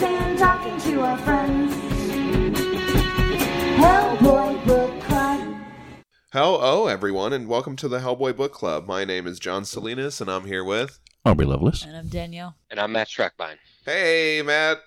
comics and talking to our friends. Hellboy Book Club. Hello, oh, everyone, and welcome to the Hellboy Book Club. My name is John Salinas, and I'm here with. Aubrey Lovelace. And I'm Danielle. And I'm Matt Strackbine. Hey, Matt.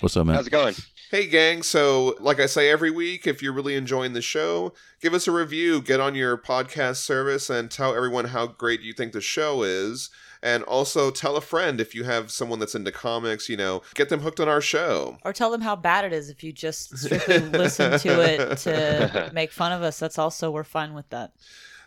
What's up, man? How's it going? Hey, gang. So, like I say every week, if you're really enjoying the show, give us a review, get on your podcast service, and tell everyone how great you think the show is. And also tell a friend if you have someone that's into comics, you know, get them hooked on our show. Or tell them how bad it is if you just strictly listen to it to make fun of us. That's also, we're fine with that.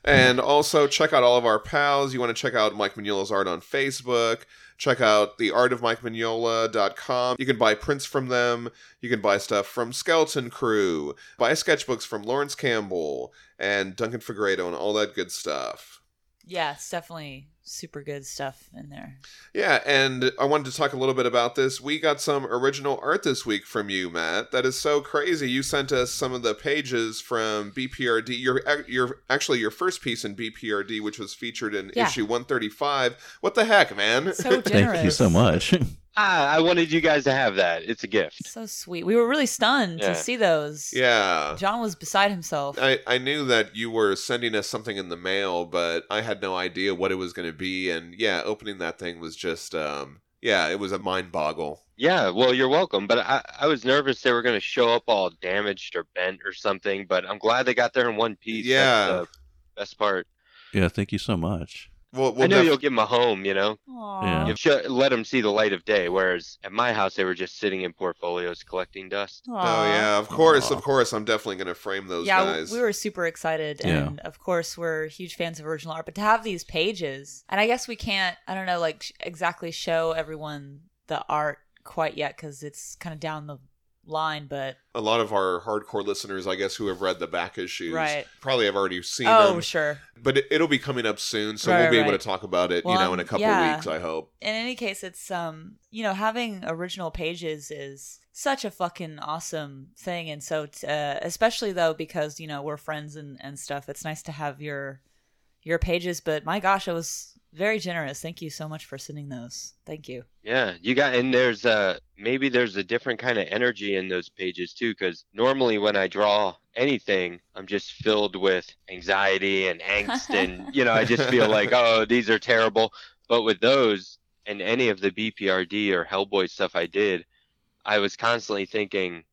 And also check out all of our pals. You want to check out Mike Mignola's art on Facebook. Check out the artofmikemignola.com. You can buy prints from them. You can buy stuff from Skeleton Crew. Buy sketchbooks from Laurence Campbell and Duncan Fegredo and all that good stuff. Yes, definitely super good stuff in there. Yeah, and I wanted to talk a little bit about this. We got some original art this week from you, Matt. That is so crazy. You sent us some of the pages from BPRD. Your your actually your first piece in BPRD, which was featured in Yeah. issue 135. What the heck, man? So generous. Thank you so much. Ah, I wanted you guys to have that. It's a gift. So sweet. We were really stunned Yeah. to see those. yeah. John was beside himself. I, I knew that you were sending us something in the mail, but I had no idea what it was going to be. And yeah, opening that thing was just, um, yeah, it was a mind boggle. Yeah, well, you're welcome. But I, I was nervous they were going to show up all damaged or bent or something. But I'm glad they got there in one piece. Yeah. That's the best part. yeah, thank you so much. Well, I we'll know def- you'll give them a home, you know? Aw. Yeah. You let them see the light of day. Whereas at my house, they were just sitting in portfolios collecting dust. Oh yeah, of course, Aw. of course. I'm definitely going to frame those yeah, guys. we were super excited, Yeah. and of course, we're huge fans of original art. But to have these pages, and I guess we can't, I don't know, like sh- exactly show everyone the art quite yet because it's kind of down the line. But a lot of our hardcore listeners, I guess, who have read the back issues, Right. probably have already seen it. oh, them. sure. But it, it'll be coming up soon, so Right, we'll be able to talk about it, Well, you know, in a couple yeah. weeks. I hope. In any case, it's um, you know, having original pages is such a fucking awesome thing, and so t- uh, especially though because you know we're friends and and stuff. It's nice to have your your pages, but my gosh, it was very generous. Thank you so much for sending those. Thank you. Yeah, you got, and there's a maybe there's a different kind of energy in those pages too. Because normally when I draw anything, I'm just filled with anxiety and angst, and you know, I just feel like, oh, these are terrible. But with those and any of the BPRD or Hellboy stuff I did, I was constantly thinking,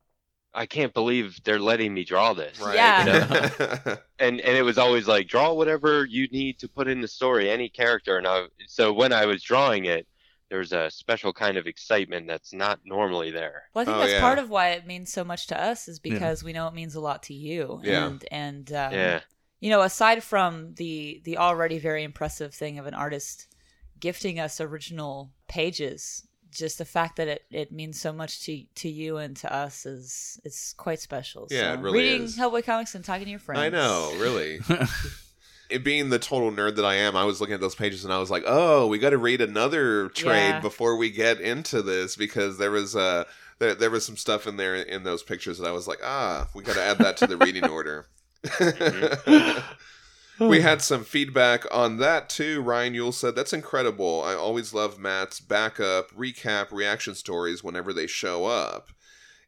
I can't believe they're letting me draw this. Right. Yeah. and and it was always like draw whatever you need to put in the story any character and I so when I was drawing it there was a special kind of excitement that's not normally there Well, I think Oh, that's yeah. part of why it means so much to us is Yeah. because we know it means a lot to you. Yeah. And and um, yeah you know, aside from the the already very impressive thing of an artist gifting us original pages, just the fact that it, it means so much to to you and to us is it's quite special. Yeah, so, it really reading is. Hellboy comics and talking to your friends. I know, really. it being the total nerd that I am, I was looking at those pages and I was like, "Oh, we got to read another trade Yeah. before we get into this because there was uh there, there was some stuff in there in those pictures that I was like, "Ah, we got to add that to the reading order." we had some feedback on that too. Ryan Yule said, "That's incredible. I always love Matt's backup, recap, reaction stories whenever they show up."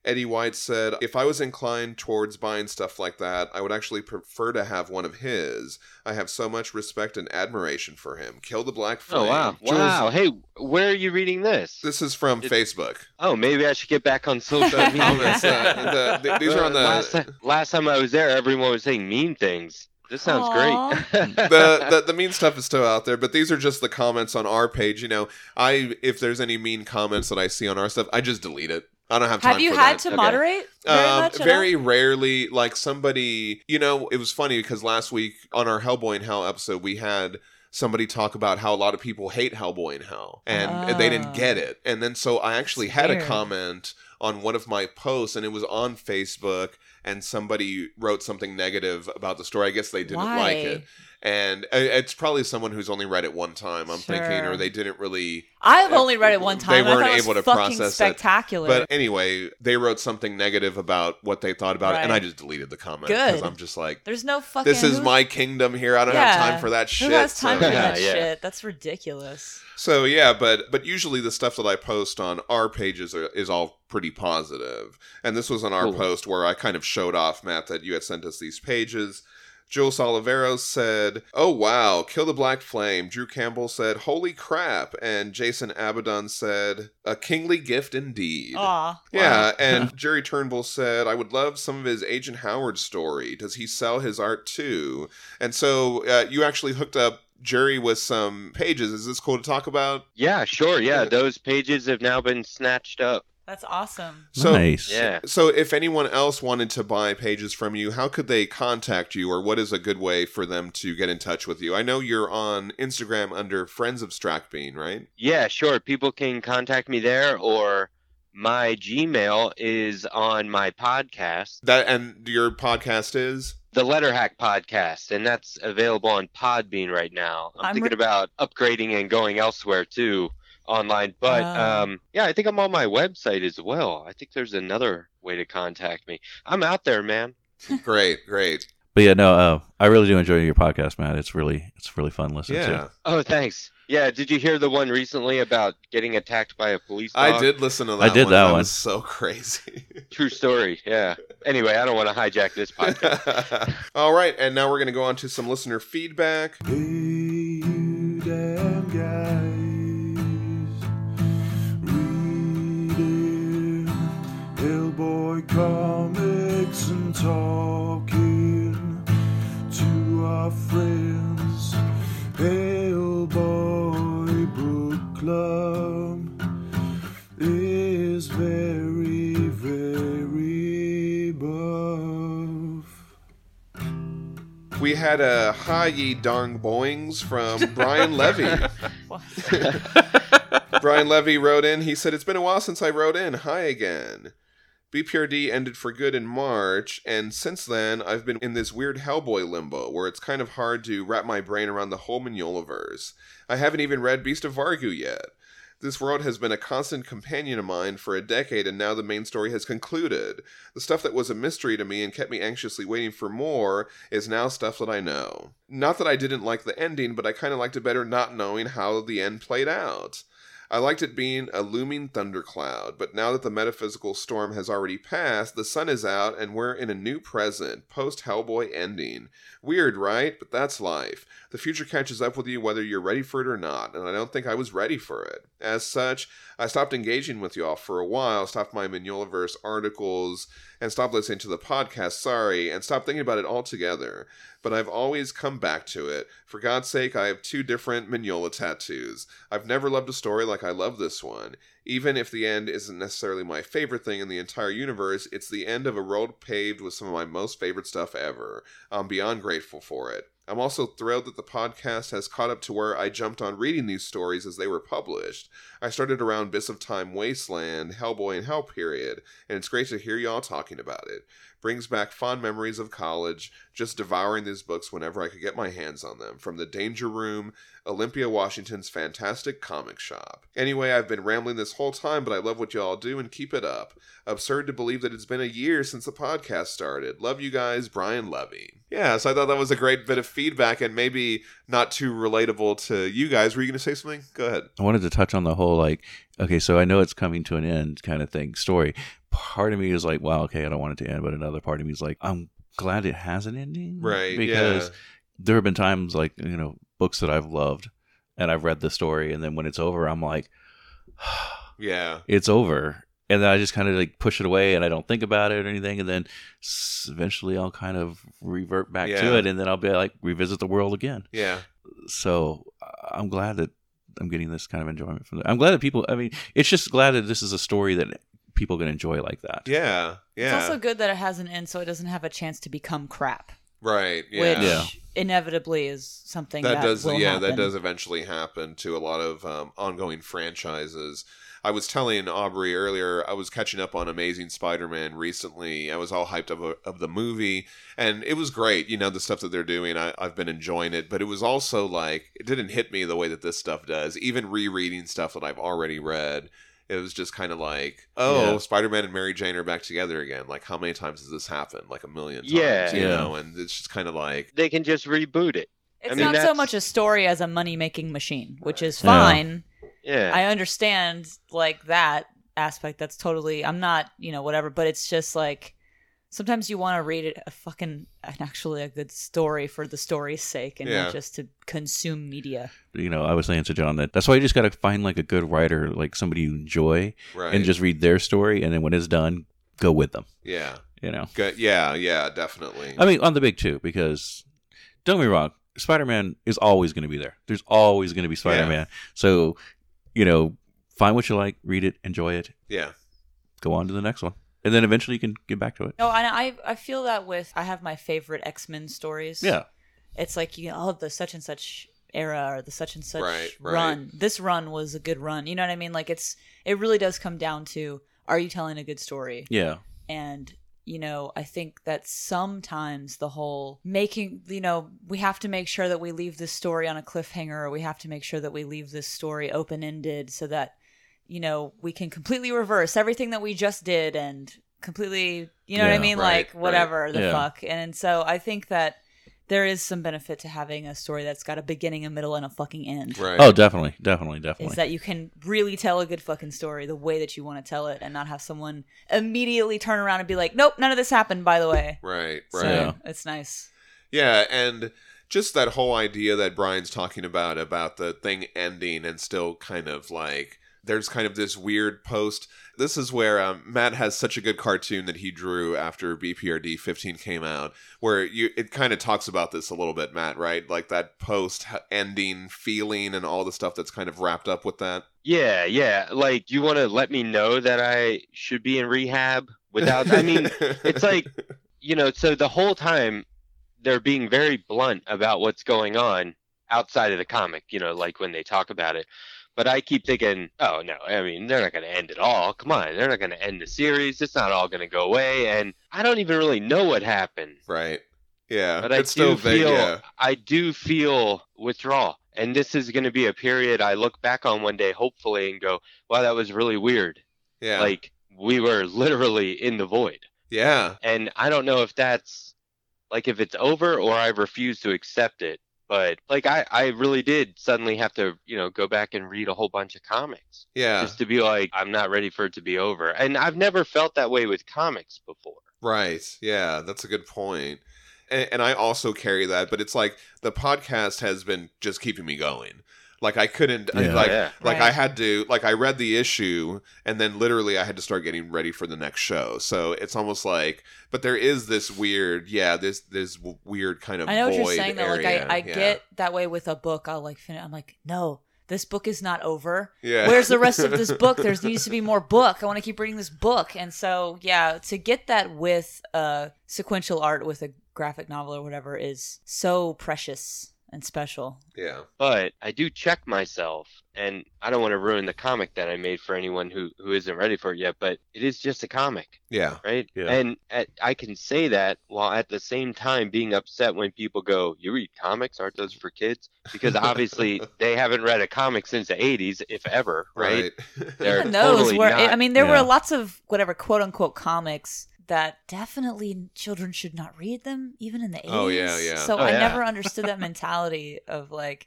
Eddie White said, If I was inclined towards buying stuff like that, I would actually prefer to have one of his. I have so much respect and admiration for him. Kill the Black Flame. oh wow Jules- wow hey where are you reading this This is from It- Facebook. oh maybe I should get back on social media comments, uh, the- the- these are on the- last, last time I was there everyone was saying mean things this sounds great the, the the mean stuff is still out there, but these are just the comments on our page. You know, I if there's any mean comments that I see on our stuff, I just delete it. I don't have time. Have you for had that. to Okay. moderate very Um, much? very rarely, like somebody, you know, it was funny because last week on our Hellboy in Hell episode, we had somebody talk about how a lot of people hate Hellboy in Hell and they didn't Oh. get it. And then so I actually That's had a comment on one of my posts and it was on Facebook and somebody wrote something negative about the story. I guess they didn't Why? like it. And uh, it's probably someone who's only read it one time. I'm thinking, or they didn't really. I've only read it one time. They weren't thought it was able to fucking process it. spectacular. But anyway, they wrote something negative about what they thought about it, and I just deleted the comment Good. because I'm just like, There's no fucking. this is who- my kingdom here. I don't Yeah. have time for that shit. Who has time so, for yeah. that Yeah. shit? That's ridiculous. So yeah, but but usually the stuff that I post on our pages are, is all pretty positive. And this was on our Cool. post where I kind of showed off Matt that you had sent us these pages. Jules Oliveros said, "Oh wow, kill the black flame." Drew Campbell said, "Holy crap!" And Jason Abaddon said, "A kingly gift indeed." Aw. Yeah, and Jerry Turnbull said, I would love some of his Agent Howard story. Does he sell his art too? And so uh, you actually hooked up Jerry with some pages. Is this cool to talk about? Yeah, sure. Yeah, Yeah. those pages have now been snatched up. That's awesome. So, nice. Yeah. So if anyone else wanted to buy pages from you, how could they contact you or what is a good way for them to get in touch with you? I know you're on Instagram under Friends of Strackbine, right? Yeah, sure. People can contact me there, or my Gmail is on my podcast, That and your podcast is? the Letter Hack Podcast, and that's available on Podbean right now. I'm, I'm thinking re- about upgrading and going elsewhere too online, but Ah. um, yeah, I think I'm on my website as well. I think there's another way to contact me. I'm out there, man. Great, great. But yeah, no, uh, I really do enjoy your podcast, Matt. It's really it's really fun listening Yeah. to. Oh, thanks. Yeah, did you hear the one recently about getting attacked by a police dog? I did listen to that I did one. that that one. was so crazy. True story. Yeah. Anyway, I don't want to hijack this podcast. All right, and now we're going to go on to some listener feedback. Hey, Hellboy comics and talking to our friends. Hellboy Book Club is very, very buff. We had a hi ye darn boings from Brian Levy. Brian Levy wrote in. He said, It's been a while since I wrote in. Hi again. BPRD ended for good in March, and since then, I've been in this weird Hellboy limbo where it's kind of hard to wrap my brain around the whole Mignolaverse. I haven't even read Beast of Vargu yet. This world has been a constant companion of mine for a decade, and now the main story has concluded. The stuff that was a mystery to me and kept me anxiously waiting for more is now stuff that I know. Not that I didn't like the ending, but I kind of liked it better not knowing how the end played out. I liked it being a looming thundercloud, but now that the metaphysical storm has already passed, the sun is out and we're in a new present, post Hellboy ending. Weird, right? But that's life. The future catches up with you whether you're ready for it or not, and I don't think I was ready for it. As such, I stopped engaging with y'all for a while, stopped my Mignolaverse articles, and stopped listening to the podcast, sorry, and stopped thinking about it altogether. But I've always come back to it. For God's sake, I have two different Mignola tattoos. I've never loved a story like I love this one. Even if the end isn't necessarily my favorite thing in the entire universe, it's the end of a road paved with some of my most favorite stuff ever. I'm beyond grateful for it. I'm also thrilled that the podcast has caught up to where I jumped on reading these stories as they were published. I started around Bits of Time Wasteland, Hellboy, and Hell Period, and it's great to hear y'all talking about it. Brings back fond memories of college, just devouring these books whenever I could get my hands on them, from the Danger Room, Olympia, Washington's fantastic comic shop. Anyway, I've been rambling this whole time, but I love what y'all do and keep it up. Absurd to believe that it's been a year since the podcast started. Love you guys, Brian Levy. Yeah, so I thought that was a great bit of feedback and maybe not too relatable to you guys. Were you going to say something? Go ahead. I wanted to touch on the whole like, okay, so I know it's coming to an end kind of thing story. Part of me is like, wow, okay, I don't want it to end, but another part of me is like, I'm glad it has an ending, Right, Because yeah. there have been times like you know books that I've loved and I've read the story, and then when it's over, I'm like, Yeah. it's over. And then I just kind of like push it away and I don't think about it or anything. And then eventually I'll kind of revert back Yeah. to it. And then I'll be like, revisit the world again. Yeah. So I'm glad that I'm getting this kind of enjoyment from it. I'm glad that people, I mean, it's just glad that this is a story that people can enjoy like that. Yeah. Yeah. It's also good that it has an end so it doesn't have a chance to become crap. Right. Yeah. which Yeah. inevitably is something that, that does will yeah happen. that does eventually happen to a lot of um, ongoing franchises i was telling aubrey earlier i was catching up on amazing spider-man recently i was all hyped up uh, of the movie and it was great you know the stuff that they're doing I, i've been enjoying it but it was also like it didn't hit me the way that this stuff does even rereading stuff that i've already read it was just kind of like, oh, Yeah. Spider-Man and Mary Jane are back together again. Like, how many times has this happened? Like a million times, Yeah. you Yeah. know. And it's just kind of like, They can just reboot it. It's I mean, not so much a story as a money making machine, which is Yeah. fine. Yeah. I understand like that aspect. That's totally. I'm not, you know, whatever. But it's just like sometimes you want to read it a fucking an actually a good story for the story's sake, and Yeah. not just to consume media. You know, I was saying to John that that's why you just got to find like a good writer, like somebody you enjoy, right? and just read their story, and then when it's done, go with them. yeah, You know, good, yeah, yeah, definitely. I mean, on the big two, because don't get me wrong, Spider Man is always going to be there. There's always going to be Spider Man. So, you know, find what you like, read it, enjoy it, yeah, go on to the next one, and then eventually you can get back to it. No, and I I feel that with I have my favorite X Men stories. Yeah, it's like you know, oh the such and such era or the such and such Right, right. run. This run was a good run. You know what I mean? Like it's it really does come down to are you telling a good story? yeah, And you know, I think that sometimes the whole making, you know, we have to make sure that we leave this story on a cliffhanger or we have to make sure that we leave this story open-ended so that you know, we can completely reverse everything that we just did and completely, you know what I mean? right, like whatever the Yeah. fuck. And so I think that there is some benefit to having a story that's got a beginning, a middle, and a fucking end. right. Oh, definitely, definitely, definitely. Is that you can really tell a good fucking story the way that you want to tell it and not have someone immediately turn around and be like, nope, none of this happened, by the way. right, So right. Yeah. it's nice. Yeah, and just that whole idea that Brian's talking about about the thing ending and still kind of like there's kind of this weird post. This is where um, Matt has such a good cartoon that he drew after BPRD 15 came out, where you it kind of talks about this a little bit, Matt, right? Like that post ending feeling and all the stuff that's kind of wrapped up with that. yeah, yeah. Like you want to let me know that I should be in rehab without I mean, it's like you know, so the whole time they're being very blunt about what's going on outside of the comic, you know, like when they talk about it. But I keep thinking, oh no, I mean, they're not going to end it all. Come on, they're not going to end the series. It's not all going to go away. And I don't even really know what happened. right. Yeah, But I do still vague. feel, Yeah, I do feel withdrawal. And this is going to be a period I look back on one day, hopefully, and go, wow, that was really weird. yeah, Like, we were literally in the void. yeah. and I don't know if that's like if it's over or I refuse to accept it. But like I, I really did suddenly have to, you know, go back and read a whole bunch of comics Yeah, just to be like, I'm not ready for it to be over. And I've never felt that way with comics before. Right. Yeah, that's a good. And, and I also carry that, but it's like the podcast has been just keeping me going. Like I couldn't I- Yeah. like Yeah. like Right. I had to like I read the issue and then literally I had to start getting ready for the next show. So it's almost like but there is this weird yeah, this this weird kind of I know what you're void saying though. Like. I, I Yeah. get that way with a book. I'll like finish. I'm like, no, this book is not over. Yeah. Where's the rest of this book? There needs to be more book. I want to keep reading this book. And so, yeah, to get that with uh, sequential art with a graphic novel or whatever is so precious and special. Yeah. But I do check myself, and I don't want to ruin the comic that I made for anyone who, who isn't ready for it yet, but it is just a comic. Yeah. right? Yeah. And at, I can say that while at the same time being upset when people go, "You read comics? Aren't those for kids?" Because obviously they haven't read a comic since the '80s, if ever, right? Right. They're Who knows totally where? not- I mean, there Yeah. were lots of whatever quote unquote comics that definitely children should not read them, even in the 80s. Oh, yeah, yeah. So Oh, I yeah. never understood that mentality of like,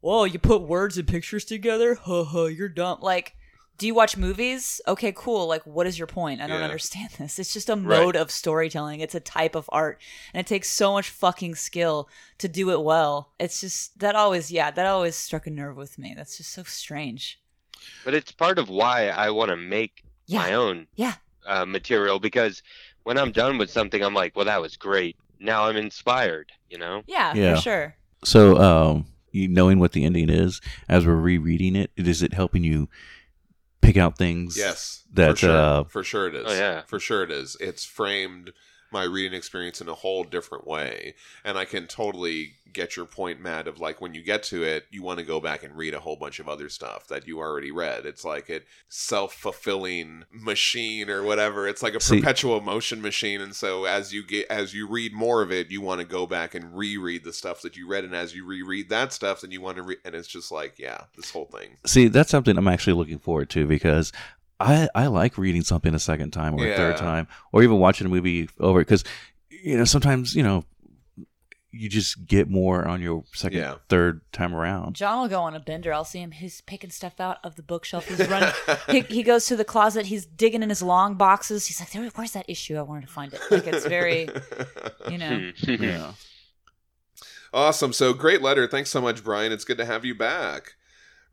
whoa, you put words and pictures together? Huh, huh, you're dumb. Like, do you watch movies? Okay, cool. Like, what is your point? I don't Yeah. understand this. It's just a mode of storytelling. It's a type of art, and it takes so much fucking skill to do it well. It's just that always, yeah, that always struck a nerve with me. That's just so strange. but it's part of why I want to make Yeah, my own yeah. Uh, material because when I'm done with something, I'm like, "Well, that was great. Now I'm inspired." You know? Yeah, Yeah. for sure. So, um, you knowing what the ending is as we're rereading it, is it helping you pick out things? Yes, That, for sure. uh, for sure it is. Oh, yeah. for sure it is. It's framed my reading experience in a whole different way. And I can totally get your point, Matt, of like when you get to it, you want to go back and read a whole bunch of other stuff that you already read. It's like a self fulfilling machine or whatever. It's like a See- perpetual motion machine. And so as you get as you read more of it, you want to go back and reread the stuff that you read. And as you reread that stuff, then you want to read and it's just like, yeah, this whole thing. See, that's something I'm actually looking forward to because I I like reading something a second time or a third time or even watching a movie over because you know sometimes you know you just get more on your second Yeah. third time around. John will go on a bender. I'll see him. He's picking stuff out of the bookshelf. He's running. he, he goes to the closet. He's digging in his long boxes. He's like, "Where's that issue? I wanted to find it." Like it's very, you know. Yeah. Awesome. So great letter. Thanks so much, Brian. It's good to have you back.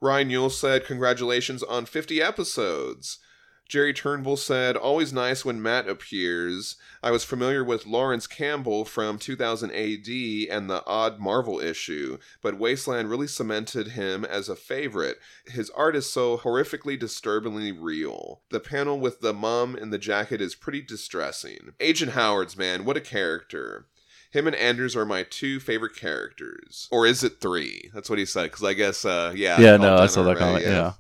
Ryan Yule said, Congratulations on 50 episodes. Jerry Turnbull said, Always nice when Matt appears. I was familiar with Laurence Campbell from 2000 AD and the odd Marvel issue, but Wasteland really cemented him as a favorite. His art is so horrifically disturbingly real. The panel with the mom in the jacket is pretty distressing. Agent Howard's man, what a character. Him and Andrews are my two favorite characters. Or is it three? That's what he said. Because I guess, uh, yeah. Yeah, no, I Donna saw that comment. Yeah.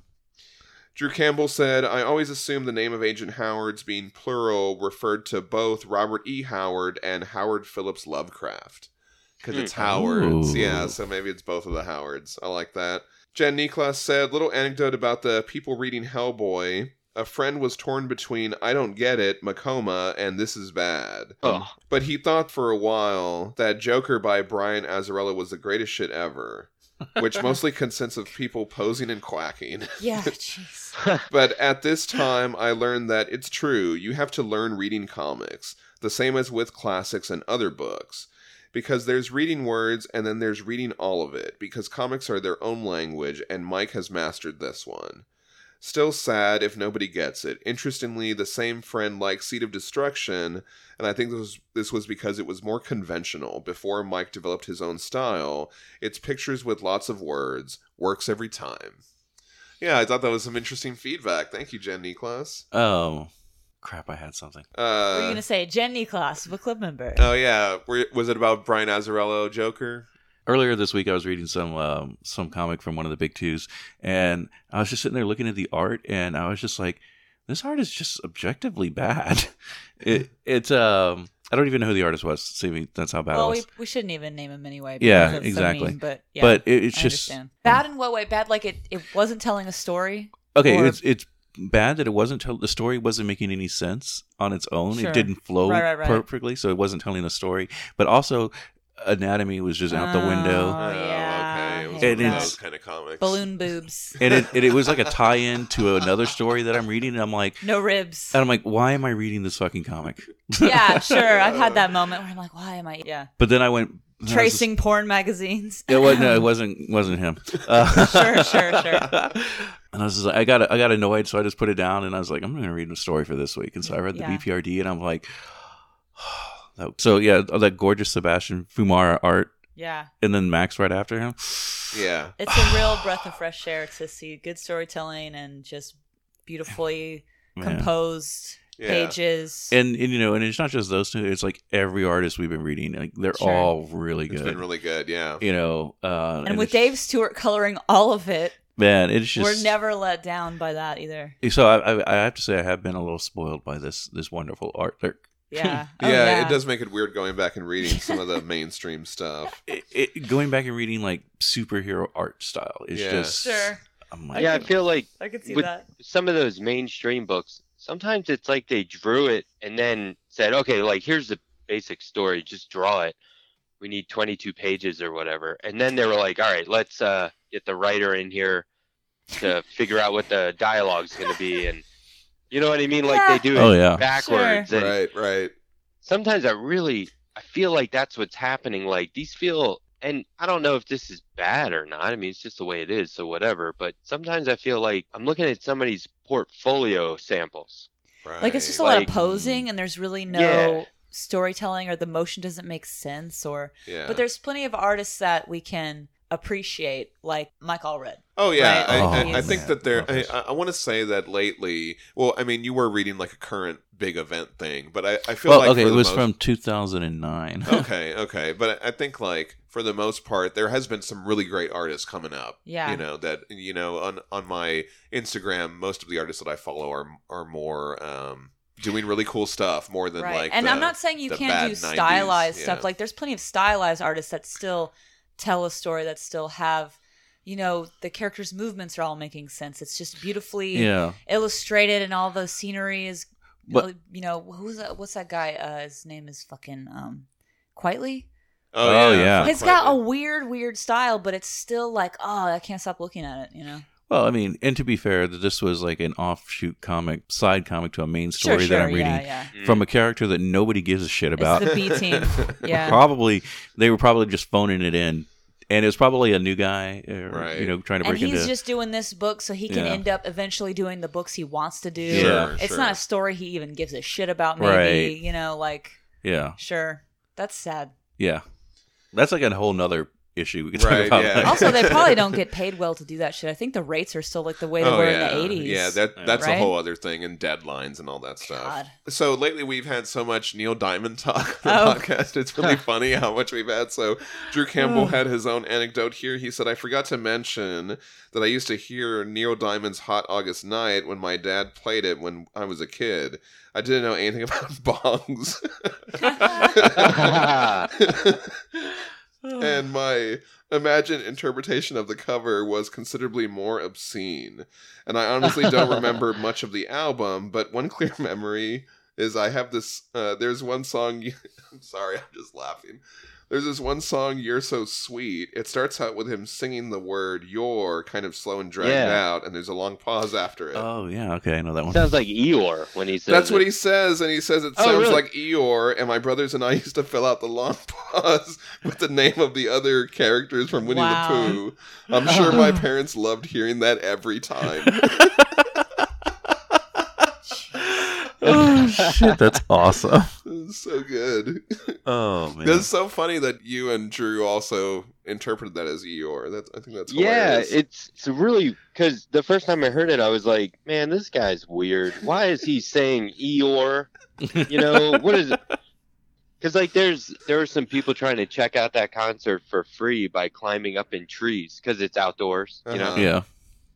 Drew Campbell said, I always assumed the name of Agent Howard's being plural referred to both Robert E. Howard and Howard Phillips Lovecraft. Because it's Hmm. Howard's. Ooh. Yeah, so maybe it's both of the Howards. I like that. Jen Niklas said, Little anecdote about the people reading Hellboy. A friend was torn between I Don't Get It, Macoma, and This Is Bad. Oh, But he thought for a while that Joker by Brian Azzarello was the greatest shit ever. Which mostly consists of people posing and quacking. Yeah, jeez. But at this time, I learned that it's true. You have to learn reading comics, the same as with classics and other books. Because there's reading words and then there's reading all of it, because comics are their own language, and Mike has mastered this one. Still sad if nobody gets it. Interestingly, the same friend liked Seed of Destruction, and I think this was, this was because it was more conventional. Before Mike developed his own style, it's pictures with lots of words, works every time. Yeah, I thought that was some interesting feedback. Thank you, Jen Niklas. Oh, crap! I had something. what are you Uh, gonna say, Jen Niklas, book club member? oh yeah, Were, was it about Brian Azzarello Joker? Earlier this week, I was reading some um, some comic from one of the big twos, and I was just sitting there looking at the art, and I was just like, "This art is just objectively bad." it it's um I don't even know who the artist was. See that's how bad well, it we, we shouldn't even name him anyway. Yeah, exactly. mean, but yeah, but it, it's I just understand. bad in what way? Bad like it, it wasn't telling a story. okay. or- it's it's bad that it wasn't tell- the story wasn't making any sense on its own. Sure. It didn't flow Right, right, right. perfectly, so it wasn't telling a story. But also, anatomy was just out the window. Oh, yeah. okay. It was And one of it's- those kind of comics. Balloon boobs, and it, and it was like a tie-in to another story that I'm reading, and I'm like, no ribs. and I'm like, why am I reading this fucking comic? yeah, sure. I've had that moment where I'm like, why am I? Yeah, But then I went I was just- tracing porn magazines. It was no, it wasn't wasn't him. Uh, Sure, sure, sure. And I was just like, I got I got annoyed, so I just put it down, and I was like, I'm going to read a story for this week, and so I read the Yeah. BPRD, and I'm like, that- so yeah, that gorgeous Sebastian Fiumara art, Yeah, and then Max right after him. Yeah. it's a real breath of fresh air to see good storytelling and just beautifully Man. composed Yeah. pages. And, and you know, and it's not just those two; it's like every artist we've been reading, like they're Sure. all really It's good. been really good. Yeah. you know, uh, and with Dave Stewart coloring all of it, man, it's just we're never let down by that either. So I, I, I have to say, I have been a little spoiled by this this wonderful art. Like, Yeah. Yeah, Oh, yeah, it does make it weird going back and reading some of the mainstream stuff. it, it, going back and reading like superhero art style is Yeah. just Sure, I'm like, yeah, I feel like I could see With- that. some of those mainstream books, sometimes it's like they drew it and then said, okay, like here's the basic story, just draw it. We need 22 pages or whatever. And then they were like, all right, let's uh, get the writer in here to figure out what the dialogue's going to be. And you know what I mean? Like they do it Oh, yeah. backwards. And Right, right. sometimes I really, I feel like that's what's happening. Like these feel, and I don't know if this is bad or not. I mean, it's just the way it is, so whatever. But sometimes I feel like I'm looking at somebody's portfolio samples. Right. Like it's just a lot of posing, and there's really no Yeah. storytelling, or the motion doesn't make sense, or yeah. but there's plenty of artists that we can appreciate, like Mike Allred. Oh yeah, Right. I, Oh, I, I think that there. I, I want to say that lately. Well, I mean, you were reading like a current big event thing, but I, I feel Well, like okay, it was most- from 2009. okay, okay, but I think like for the most part, there has been some really great artists coming up. Yeah. you know that you know on on my Instagram, most of the artists that I follow are are more um doing really cool stuff more than right. like. and the- I'm not saying you can't bad do 90s, stylized yeah. stuff. Like there's plenty of stylized artists that still tell a story that still have, you know, the characters' movements are all making sense. It's just beautifully yeah. illustrated, and all the scenery is, But- you know, who's that? What's that guy? Uh, his name is fucking um, Quitely. Oh, yeah. He's got a weird, weird style, but it's still like, oh, I can't stop looking at it. You know. Well, I mean, and to be fair, that this was like an offshoot comic, side comic to a main story sure, that I'm reading yeah, yeah. from a character that nobody gives a shit about. It's the B team. Yeah. Probably they were probably just phoning it in, and it was probably a new guy, or, Right. You know, trying to and he's into. just doing this book so he can Yeah. end up eventually doing the books he wants to do. Yeah. it's sure. not a story he even gives a shit about. Maybe Right. you know, like yeah, sure, that's sad. yeah. That's like a whole nother issue we could talk Right, about. yeah. Also, they probably don't get paid well to do that shit. I think the rates are still like the way they Oh were yeah, in the eighties. yeah. That that's Right? a whole other thing, and deadlines and all that stuff. God. So lately, we've had so much Neil Diamond talk on the Oh. podcast. It's really funny how much we've had. So Drew Campbell had his own anecdote here. He said, "I forgot to mention that I used to hear Neil Diamond's Hot August Night when my dad played it when I was a kid. I didn't know anything about bongs." and my imagined interpretation of the cover was considerably more obscene. And I honestly don't remember much of the album, but one clear memory is I have this. Uh, there's one song. I'm sorry, I'm just laughing. There's this one song, "You're So Sweet." It starts out with him singing the word "your" kind of slow and dragged Yeah. out, and there's a long pause after it. Oh yeah, okay, I know that one. Sounds like Eeyore when he says That's what he says, and he says it Oh, sounds really? like Eeyore, and my brothers and I used to fill out the long pause with the name of the other characters from Winnie Wow. the Pooh. I'm sure my parents loved hearing that every time. oh shit, that's awesome. It's so good. Oh man. It's so funny that you and Drew also interpreted that as Eeyore. That's I think that's Yeah, it's it's really because the first time I heard it, I was like, "Man, this guy's weird. Why is he saying Eeyore? You know, what is it?" Because like, there's there are some people trying to check out that concert for free by climbing up in trees because it's outdoors. You know, Uh-huh. yeah.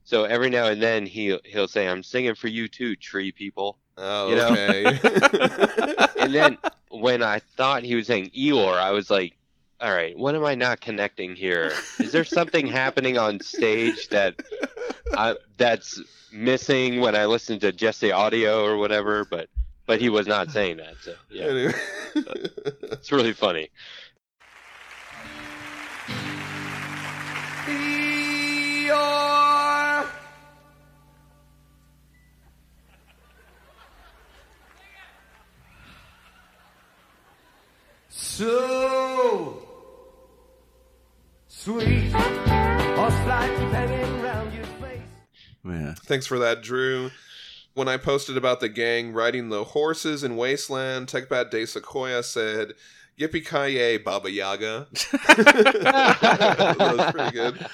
so every now and then he he'll say, "I'm singing for you too, tree people." Oh, you know? okay. And then when I thought he was saying Eeyore, I was like, "All right, what am I not connecting here? Is there something happening on stage that I, that's missing when I listen to just the audio or whatever?" But but he was not saying that. So yeah, Anyway. it's really funny. So sweet, horse like hanging round your face. Yeah. Thanks for that, Drew. When I posted about the gang riding the horses in Wasteland, Techbat De Sequoia said, Yippee ki Baba Yaga. that was pretty good.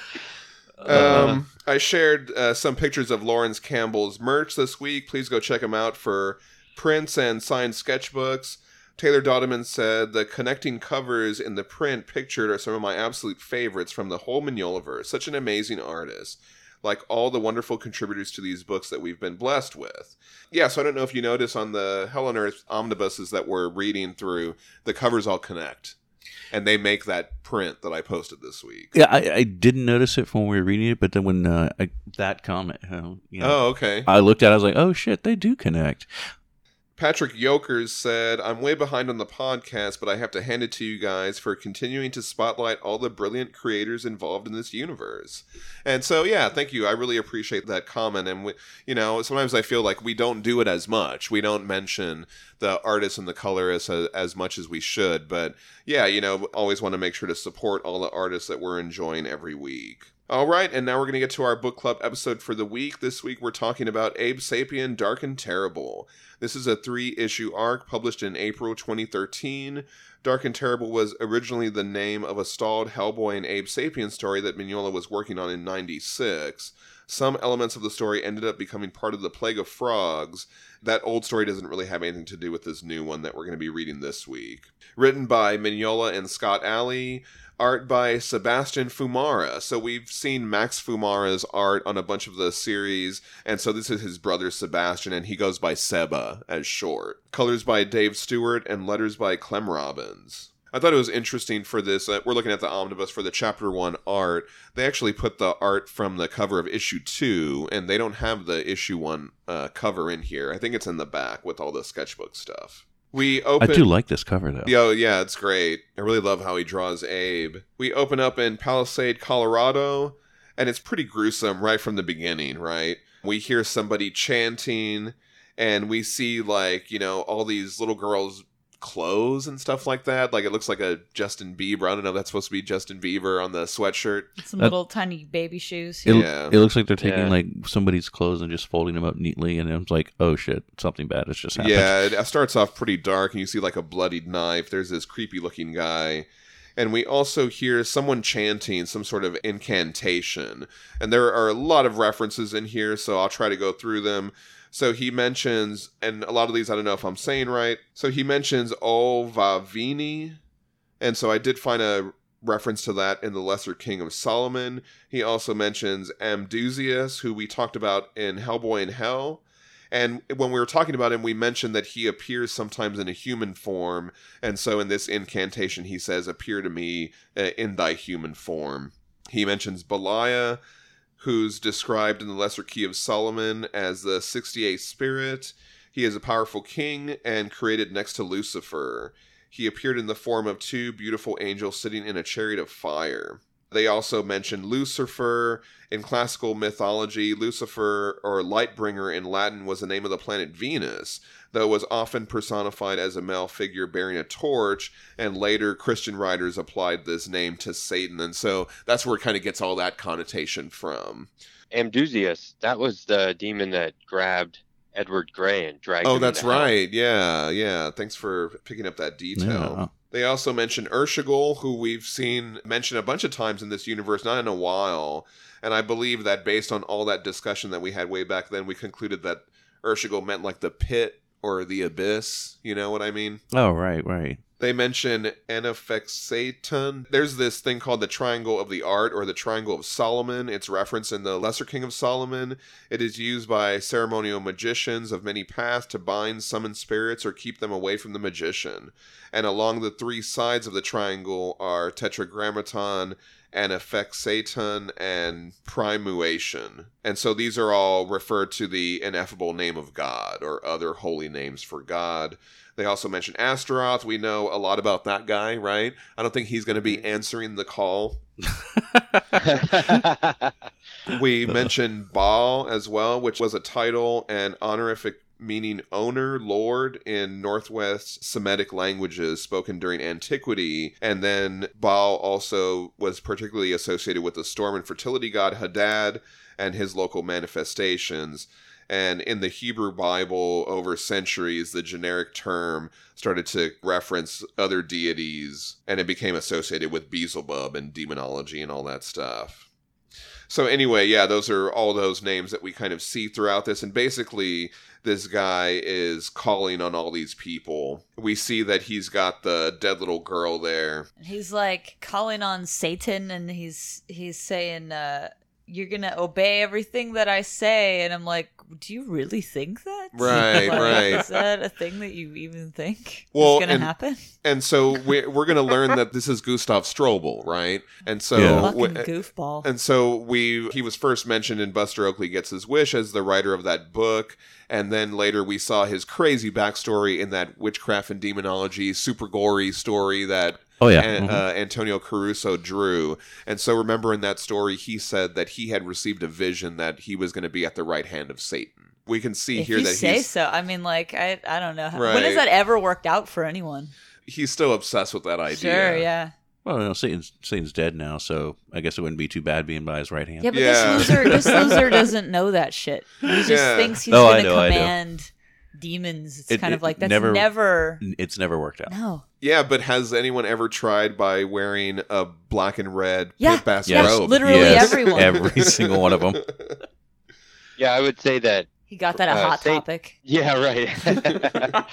Um, I shared uh, some pictures of Laurence Campbell's merch this week. Please go check them out for prints and signed sketchbooks. Taylor Doddeman said the connecting covers in the print pictured are some of my absolute favorites from the whole Mignolaverse. Such an amazing artist. Like all the wonderful contributors to these books that we've been blessed with. Yeah, so I don't know if you notice on the Hell on Earth omnibuses that we're reading through, the covers all connect. And they make that print that I posted this week. Yeah, I, I didn't notice it when we were reading it, but then when uh, I, that comment, you know, Oh, okay. I looked at, it, I was like, "Oh shit, they do connect." Patrick Yokers said, I'm way behind on the podcast, but I have to hand it to you guys for continuing to spotlight all the brilliant creators involved in this universe. And so, yeah, thank you. I really appreciate that comment. And, we, you know, sometimes I feel like we don't do it as much. We don't mention the artists and the colorists as, as much as we should. But, yeah, you know, always want to make sure to support all the artists that we're enjoying every week. All right, and now we're going to get to our book club episode for the week. This week we're talking about Abe Sapien Dark and Terrible. This is a three issue arc published in April 2013. Dark and Terrible was originally the name of a stalled Hellboy and Abe Sapien story that Mignola was working on in 96. Some elements of the story ended up becoming part of the Plague of Frogs. That old story doesn't really have anything to do with this new one that we're going to be reading this week. Written by Mignola and Scott Allie, art by Sebastian Fiumara. So we've seen Max Fiumara's art on a bunch of the series, and so this is his brother Sebastian, and he goes by Seba as short. Colors by Dave Stewart and letters by Clem Robins. I thought it was interesting for this. Uh, we're looking at the omnibus for the chapter one art. They actually put the art from the cover of issue two, and they don't have the issue one uh, cover in here. I think it's in the back with all the sketchbook stuff. We open. I do like this cover though. Yo, yeah, it's great. I really love how he draws Abe. We open up in Palisade, Colorado, and it's pretty gruesome right from the beginning, right? We hear somebody chanting, and we see, like, you know, all these little girls' clothes and stuff like that. Like, it looks like a Justin Bieber. I don't know if that's supposed to be Justin Bieber on the sweatshirt. Some That- little tiny baby shoes. It, Yeah. it looks like they're taking Yeah. like somebody's clothes and just folding them up neatly, and it's like, oh shit, something bad has just happened. Yeah, it starts off pretty dark, and you see like a bloodied knife. There's this creepy looking guy. And we also hear someone chanting some sort of incantation. And there are a lot of references in here, so I'll try to go through them. So he mentions, and a lot of these I don't know if I'm saying right. So he mentions Olvavini. And so I did find a reference to that in The Lesser Key of Solomon. He also mentions Amdusias, who we talked about in Hellboy in Hell. And when we were talking about him, we mentioned that he appears sometimes in a human form. And so in this incantation, he says, Appear to me uh, in thy human form. He mentions Belial, who's described in the Lesser Key of Solomon as the 68th spirit. He is a powerful king and created next to Lucifer. He appeared in the form of two beautiful angels sitting in a chariot of fire. They also mention Lucifer. In classical mythology, Lucifer, or Lightbringer in Latin, was the name of the planet Venus, though was often personified as a male figure bearing a torch, and later Christian writers applied this name to Satan. And so that's where it kind of gets all that connotation from. Amdusias, that was the demon that grabbed Edward Grey and dragged Oh, that's into hell. right. Yeah, yeah. Thanks for picking up that detail. Yeah. They also mention Urshagul, who we've seen mentioned a bunch of times in this universe, not in a while. And I believe that based on all that discussion that we had way back then, we concluded that Urshagul meant like the pit or the abyss. You know what I mean? Oh right, right. They mention Anaphaxeton. There's this thing called the Triangle of the Art or the Triangle of Solomon. It's referenced in the Lesser Key of Solomon. It is used by ceremonial magicians of many paths to bind, summon spirits, or keep them away from the magician. And along the three sides of the triangle are Tetragrammaton, Anaphaxeton, and Primeumaton. And so these are all referred to the ineffable name of God or other holy names for God. They also mention Astaroth. We know a lot about that guy, right? I don't think he's going to be answering the call. We mentioned Baal as well, which was a title and honorific meaning owner, lord in Northwest Semitic languages spoken during antiquity. And then Baal also was particularly associated with the storm and fertility god Hadad and his local manifestations. And in the Hebrew Bible, over centuries, the generic term started to reference other deities, and it became associated with Beelzebub and demonology and all that stuff. So anyway, yeah, those are all those names that we kind of see throughout this, and basically, this guy is calling on all these people. We see that he's got the dead little girl there. He's like calling on Satan and he's he's saying, uh, you're gonna obey everything that I say and I'm like, Do you really think that? Right, Like, right. Is that a thing that you even think Well, is gonna and- happen? And so we're, we're going to learn that this is Gustav Strobel, right? And so Yeah. Fucking w- goofball. And so we he was first mentioned in Buster Oakley Gets His Wish as the writer of that book, and then later we saw his crazy backstory in that witchcraft and demonology super gory story that Oh yeah. An- mhm. uh, Antonio Caruso drew. And so remember in that story he said that he had received a vision that he was going to be at the right hand of Satan. We can see if here you that say he's so, I mean, like, I I don't know. When Right. has that ever worked out for anyone? he's still obsessed with that idea. Sure, yeah. Well, no, Satan's Satan's dead now, so I guess it wouldn't be too bad being by his right hand. Yeah, but Yeah. this loser, this loser doesn't know that shit. He just Yeah. thinks he's Oh, gonna know, I know. command demons. It's It- kind it of like that's never- never. It's never worked out. No. Yeah, but has anyone ever tried by wearing a black and red Yeah, pit bass yes, robe? literally Yes, everyone. every single one of them. Yeah, I would say that. He got that a Uh, hot say- topic. Yeah, right.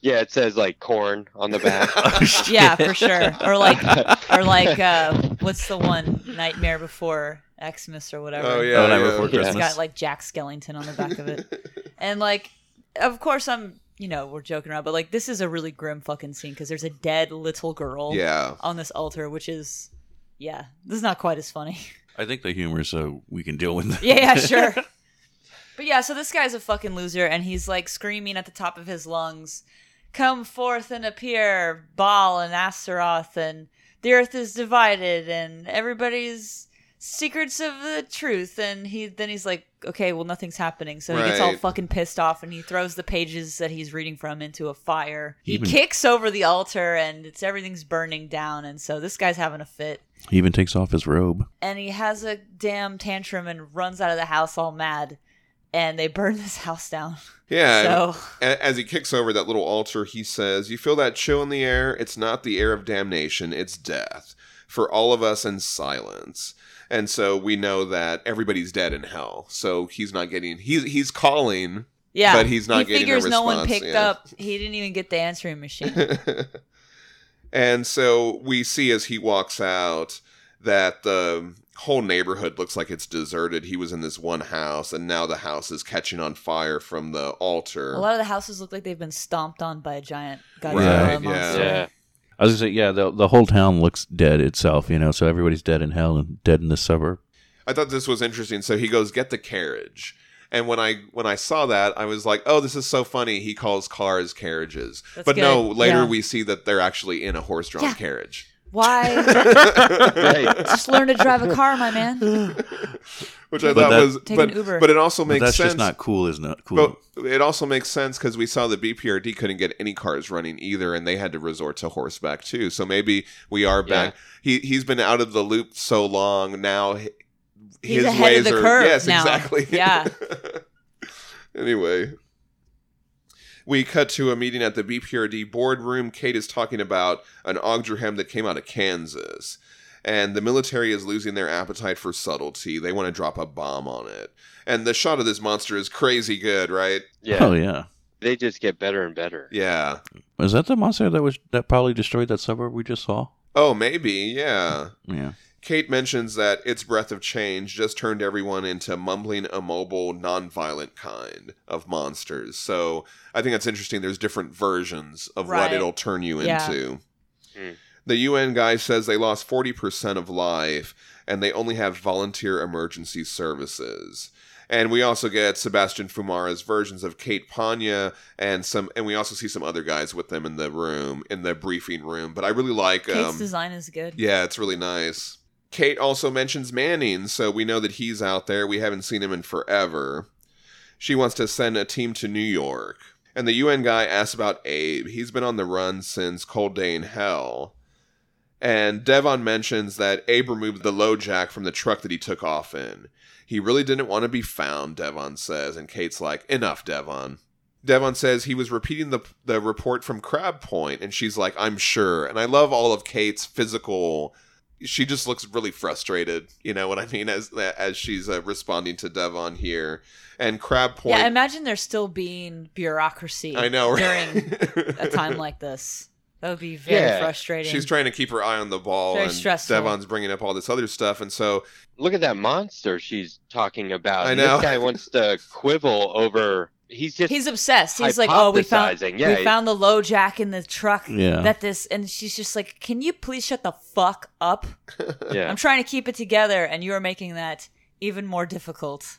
yeah, it says like Korn on the back. Yeah, for sure. Or like, or like, uh, what's the one Nightmare Before Xmas or whatever? Oh yeah, Oh, Night yeah. Before Yeah. It's Christmas. got like Jack Skellington on the back of it, and like, of course, I'm. You know, we're joking around, but like, this is a really grim fucking scene because there's a dead little girl yeah. on this altar, which is, yeah, this is not quite as funny. I think the humor is so we can deal with that. Yeah, yeah, sure. but yeah, so this guy's a fucking loser, and he's like screaming at the top of his lungs, "Come forth and appear, Baal and Astaroth, and the earth is divided, and everybody's secrets of the truth." And he then he's like, "Okay, well, nothing's happening." So he gets all Right. fucking pissed off, and he throws the pages that he's reading from into a fire. He Even- kicks over the altar, and it's everything's burning down. And so this guy's having a fit He even takes off his robe. and he has a damn tantrum and runs out of the house all mad and they burn this house down Yeah. and so a- As he kicks over that little altar, he says, You feel that chill in the air? It's not the air of damnation, it's death. For all of us in silence. And so we know that everybody's dead in hell. So he's not getting he's he's calling. yeah But he's not he getting a figures no one picked yeah. up he didn't even get the answering machine and so we see as he walks out that the whole neighborhood looks like it's deserted. He was in this one house and now the house is catching on fire from the altar. a lot of the houses look like they've been stomped on by a giant Godzilla Right, monster yeah. yeah. I was gonna say, yeah, the the whole town looks dead itself, you know, so everybody's dead in hell and dead in the suburb. I thought this was interesting. So he goes, "Get the carriage." And when I when I saw that, I was like, "Oh, this is so funny." He calls cars carriages, That's but no. Later Yeah. we see that they're actually in a horse-drawn Yeah. carriage. Why Right. just learn to drive a car my man Which I But thought that- was, Take but an Uber. but it also But makes that's sense. just not cool, is not cool. But it also makes sense because we saw the BPRD couldn't get any cars running either, and they had to resort to horseback too. So maybe we are back. He he's been out of the loop so long now. h- He's his ahead ways of the are curve yes, now. exactly. Yeah. anyway, we cut to a meeting at the BPRD boardroom. Kate is talking about an Ogdru Hem that came out of Kansas. And the military is losing their appetite for subtlety. They want to drop a bomb on it. And the shot of this monster is crazy good, right? Yeah. Oh yeah. They just get better and better. Yeah. Is that the monster that was that probably destroyed that suburb we just saw? Oh, maybe, yeah. Yeah. Kate mentions that its breath of change just turned everyone into mumbling, immobile, non-violent kind of monsters. So I think that's interesting. There's different versions of what it'll turn you Yeah. into. Hmm. The UN guy says they lost 40% of life and they only have volunteer emergency services. And we also get Sebastian Fiumara's versions of Kate Panya and some and we also see some other guys with them in the room, in the briefing room. But I really like Kate's um, design is good yeah, it's really nice. Kate also mentions Manning, so we know that he's out there. We haven't seen him in forever. She wants to send a team to New York. And the UN guy asks about Abe. He's been on the run since Cold Day in Hell. And Devon mentions that Abe removed the LoJack from the truck that he took off in. He really didn't want to be found, Devon says, and Kate's like, Enough, Devon. Devon says he was repeating the the report from Crab Point, and she's like, "I'm sure." And I love all of Kate's physical. She just looks really frustrated, you know what I mean, as as she's uh, responding to Devon here. And Crab Point, yeah imagine there still being bureaucracy I know, during a time like this that would be very Yeah. frustrating She's trying to keep her eye on the ball, Very and stressful. Devon's bringing up all this other stuff, and so Look at that monster she's talking about. I And know. This guy wants to quibble over. He's just. He's obsessed. He's like, "Oh, we found yeah, we found the LoJack in the truck Yeah. that this," and she's just like, "Can you please shut the fuck up? yeah. I'm trying to keep it together, and you are making that even more difficult."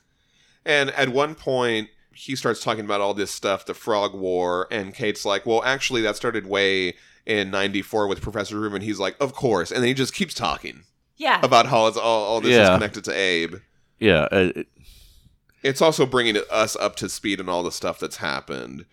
And at one point, he starts talking about all this stuff, the Frog War, and Kate's like, "Well, actually, that started way in '94 with Professor Rubin." He's like, "Of course," and then he just keeps talking Yeah, about how it's all, all this is connected to Abe. Yeah. Uh, it- It's also bringing us up to speed on all the stuff that's happened.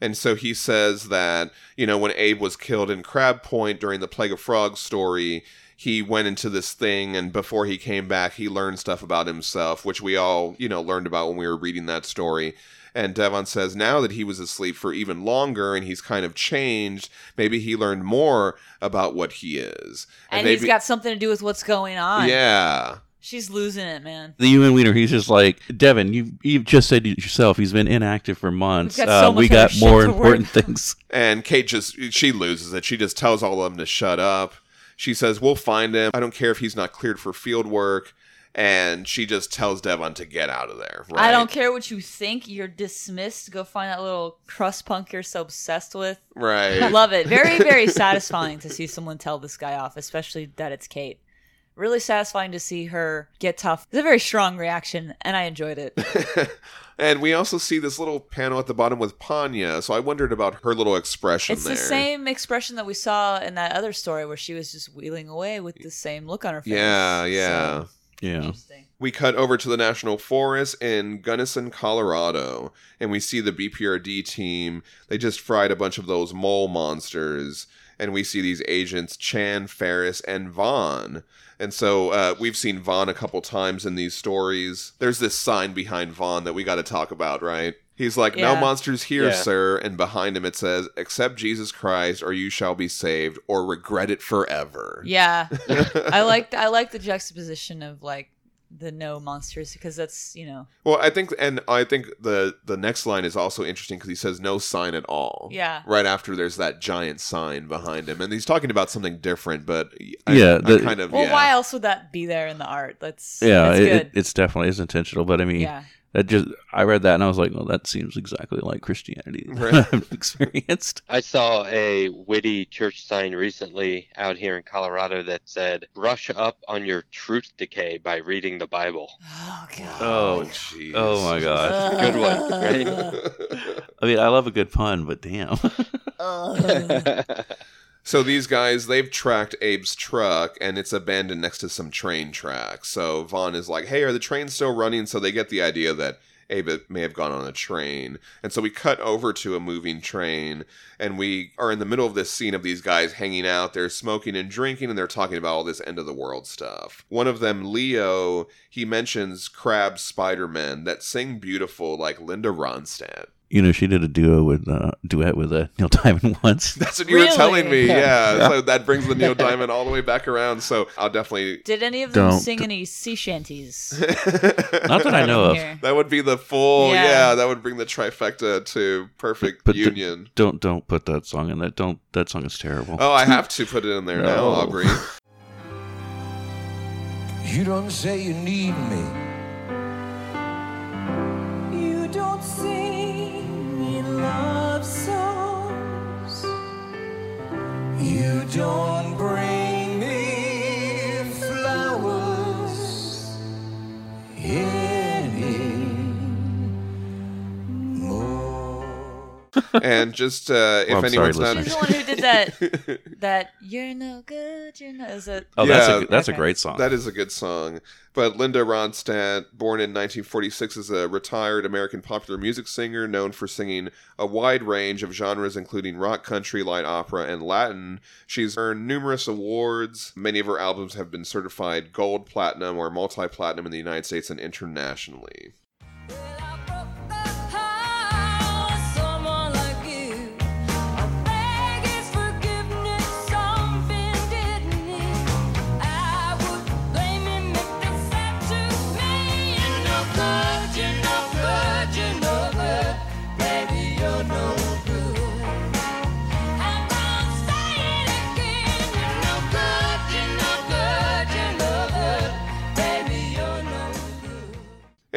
And so he says that, you know, when Abe was killed in Crab Point during the Plague of Frogs story, he went into this thing and before he came back, he learned stuff about himself, which we all, you know, learned about when we were reading that story. And Devon says now that he was asleep for even longer and he's kind of changed, maybe he learned more about what he is. And, maybe, he's got something to do with what's going on. Yeah. She's losing it, man. The UN Wiener, he's just like Devon. You you've just said it yourself. He's been inactive for months. We've got so Uh, much we other got shit more to important things. And Kate just she loses it. She just tells all of them to shut up. She says, "We'll find him. I don't care if he's not cleared for field work." And she just tells Devon to get out of there. Right? I don't care what you think. You're dismissed. Go find that little crust punk you're so obsessed with. Right. Love it. Very, very satisfying to see someone tell this guy off, especially that it's Kate. Really satisfying to see her get tough. It's a very strong reaction, and I enjoyed it. and we also see this little panel at the bottom with Panya. So I wondered about her little expression It's there. the same expression that we saw in that other story where she was just wheeling away with the same look on her face. Yeah, yeah. So, Yeah. interesting. We cut over to the National Forest in Gunnison, Colorado, and we see the BPRD team. They just fried a bunch of those mole monsters, and we see these agents Chan, Ferris, and Vaughn. And so uh, we've seen Vaughn a couple times in these stories. There's this sign behind Vaughn that we got to talk about, right? He's like, "No monsters here, Yeah. sir," and behind him it says, "Accept Jesus Christ, or you shall be saved, or regret it forever." Yeah, I like I like the juxtaposition of like the no monsters because that's you know Well, I think, and I think the the next line is also interesting because he says no sign at all. Yeah. Right after there's that giant sign behind him, and he's talking about something different, but I, Yeah, I the- kind of well yeah. why else would that be there in the art? That's Yeah, that's good. it, it's definitely is intentional. But I mean, yeah, that just I read that and I was like, well, that seems exactly like Christianity Right. that I've experienced. I saw a witty church sign recently out here in Colorado that said, brush up on your truth decay by reading the Bible. oh god, Oh, jeez. oh my god! Good one, right? I mean, I love a good pun, but damn. Uh. So these guys, they've tracked Abe's truck, and it's abandoned next to some train tracks. So Vaughn is like, "Hey, are the trains still running?" So they get the idea that Abe may have gone on a train, and so we cut over to a moving train, and we are in the middle of this scene of these guys hanging out. They're smoking and drinking, and they're talking about all this end of the world stuff. One of them, Leo, he mentions Crab Spider-Man that sing beautiful like Linda Ronstadt. You know, she did a duo with uh, duet with uh, Neil Diamond once. That's what you were telling me. Yeah. So that brings the Neil Diamond all the way back around. So I'll definitely. Did any of them Don't- sing any sea shanties? Not that I know of. Here? That would be the full. Yeah. Yeah. that would bring the trifecta to perfect But the- union. Don't don't put that song in that. Don't that song is terrible. oh, I have to put it in there now, Aubrey. You don't say you need me. You don't bring and just uh, if Well, I'm sorry, anyone's not. She's the one who did that. That you're no good. You're no. Is it? oh, that's Yeah, a that's a great song. That is a good song. But Linda Ronstadt, born in 1946, is a retired American popular music singer known for singing a wide range of genres, including rock, country, light opera, and Latin. She's earned numerous awards. Many of her albums have been certified gold, platinum, or multi platinum in the United States and internationally.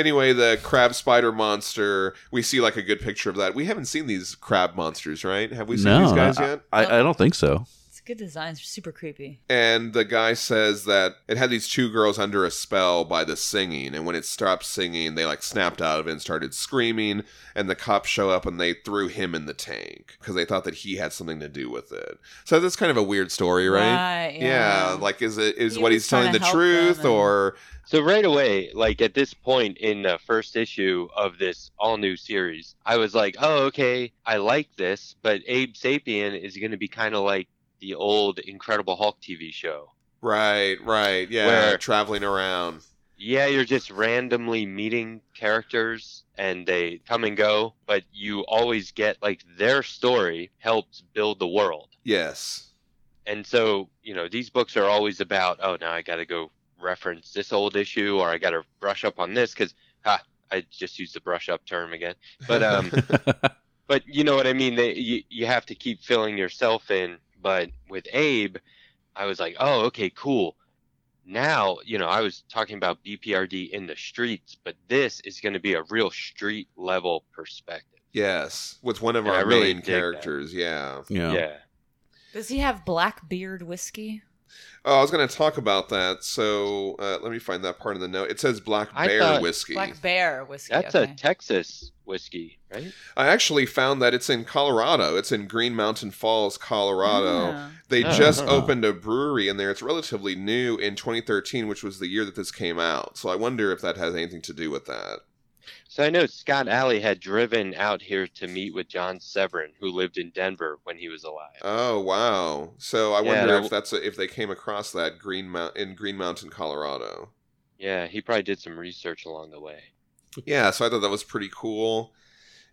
Anyway, the crab spider monster, we see like a good picture of that. We haven't seen these crab monsters, right? Have we seen no, these guys I, yet? I, I don't think so. It's a good designs, super creepy. And the guy says that it had these two girls under a spell by the singing, and when it stopped singing, they like snapped out of it and started screaming. And the cops show up and they threw him in the tank because they thought that he had something to do with it. So that's kind of a weird story, right? Right, yeah. like is it is He what he's telling the truth and- or So right away, like at this point in the first issue of this all new series, I was like, "Oh, okay, I like this." But Abe Sapien is going to be kind of like the old Incredible Hulk TV show. right, right, yeah, Where- traveling around. Yeah, you're just randomly meeting characters and they come and go, but you always get like their story helps build the world. Yes. And so, you know, these books are always about, oh, now I got to go reference this old issue or I got to brush up on this because, ha, I just used the brush up term again. But, um, but you know what I mean? They, you, you have to keep filling yourself in. But with Abe, I was like, oh, okay, cool. Now, you know, I was talking about BPRD in the streets, but this is going to be a real street level perspective. yes, with one of And our really main dig characters, yeah. yeah. yeah. Does he have black beard whiskey? Oh, I was going to talk about that. So uh, let me find that part of the note. It says Black I Bear whiskey. Black Bear whiskey. That's okay. a Texas whiskey, right? I actually found that it's in Colorado. It's in Green Mountain Falls, Colorado. Ah. They Oh, just huh. opened a brewery in there. It's relatively new in 2013, which was the year that this came out. So I wonder if that has anything to do with that. So I know Scott Allie had driven out here to meet with John Severin, who lived in Denver when he was alive. Oh wow! So I Yeah, wonder that- if that's a, if they came across that Green Mount in Green Mountain, Colorado. Yeah, he probably did some research along the way. Yeah, so I thought that was pretty cool.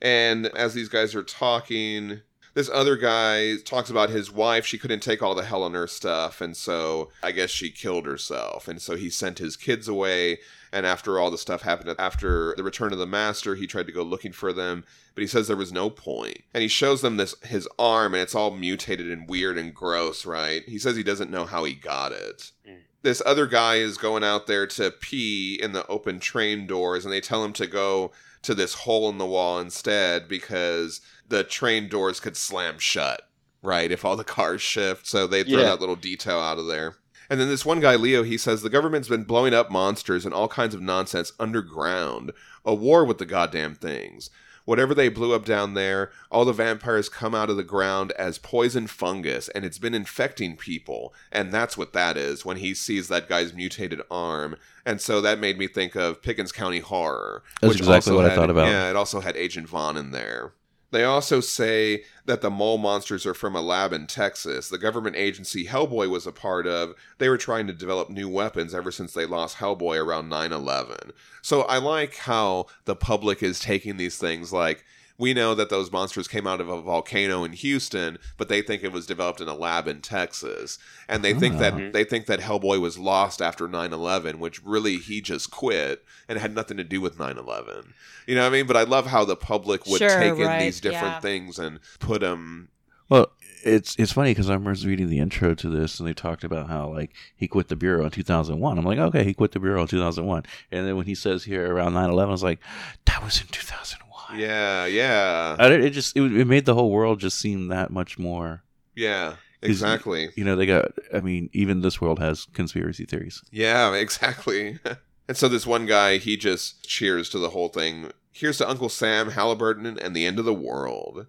And as these guys are talking, this other guy talks about his wife. She couldn't take all the hell on her stuff, and so I guess she killed herself. And so he sent his kids away. And after all the stuff happened, after the return of the master, he tried to go looking for them, but he says there was no point. And he shows them this his arm, and it's all mutated and weird and gross. Right? He says he doesn't know how he got it Mm. this other guy is going out there to pee in the open train doors and they tell him to go to this hole in the wall instead because the train doors could slam shut right if all the cars shift so they throw Yeah. that little detail out of there and then this one guy leo he says the government's been blowing up monsters and all kinds of nonsense underground a war with the goddamn things Whatever they blew up down there, all the vampires come out of the ground as poison fungus, and it's been infecting people. And that's what that is when he sees that guy's mutated arm. And so that made me think of Pickens County Horror. That's which exactly what I thought about. Yeah, it also had Agent Vaughn in there. They also say that the mole monsters are from a lab in Texas. The government agency Hellboy was a part of, they were trying to develop new weapons ever since they lost Hellboy around 9 11. So I like how the public is taking these things like, we know that those monsters came out of a volcano in Houston, but they think it was developed in a lab in Texas. And they think Ah. that they think that Hellboy was lost after 9/11, which really he just quit and it had nothing to do with 9/11. You know what I mean? But I love how the public would Sure, take in these different yeah. things and put them Well, it's it's funny because I was reading the intro to this, and they talked about how like he quit the bureau in 2001. I'm like, okay, he quit the bureau in 2001, and then when he says here around 9/11, I was like, that was in 2001. Yeah, yeah. I, it just it, it made the whole world just seem that much more. Yeah. Exactly. You know, they got. I mean, even this world has conspiracy theories. Yeah, exactly. and so this one guy, he just cheers to the whole thing. Here's to Uncle Sam, Halliburton, and the end of the world.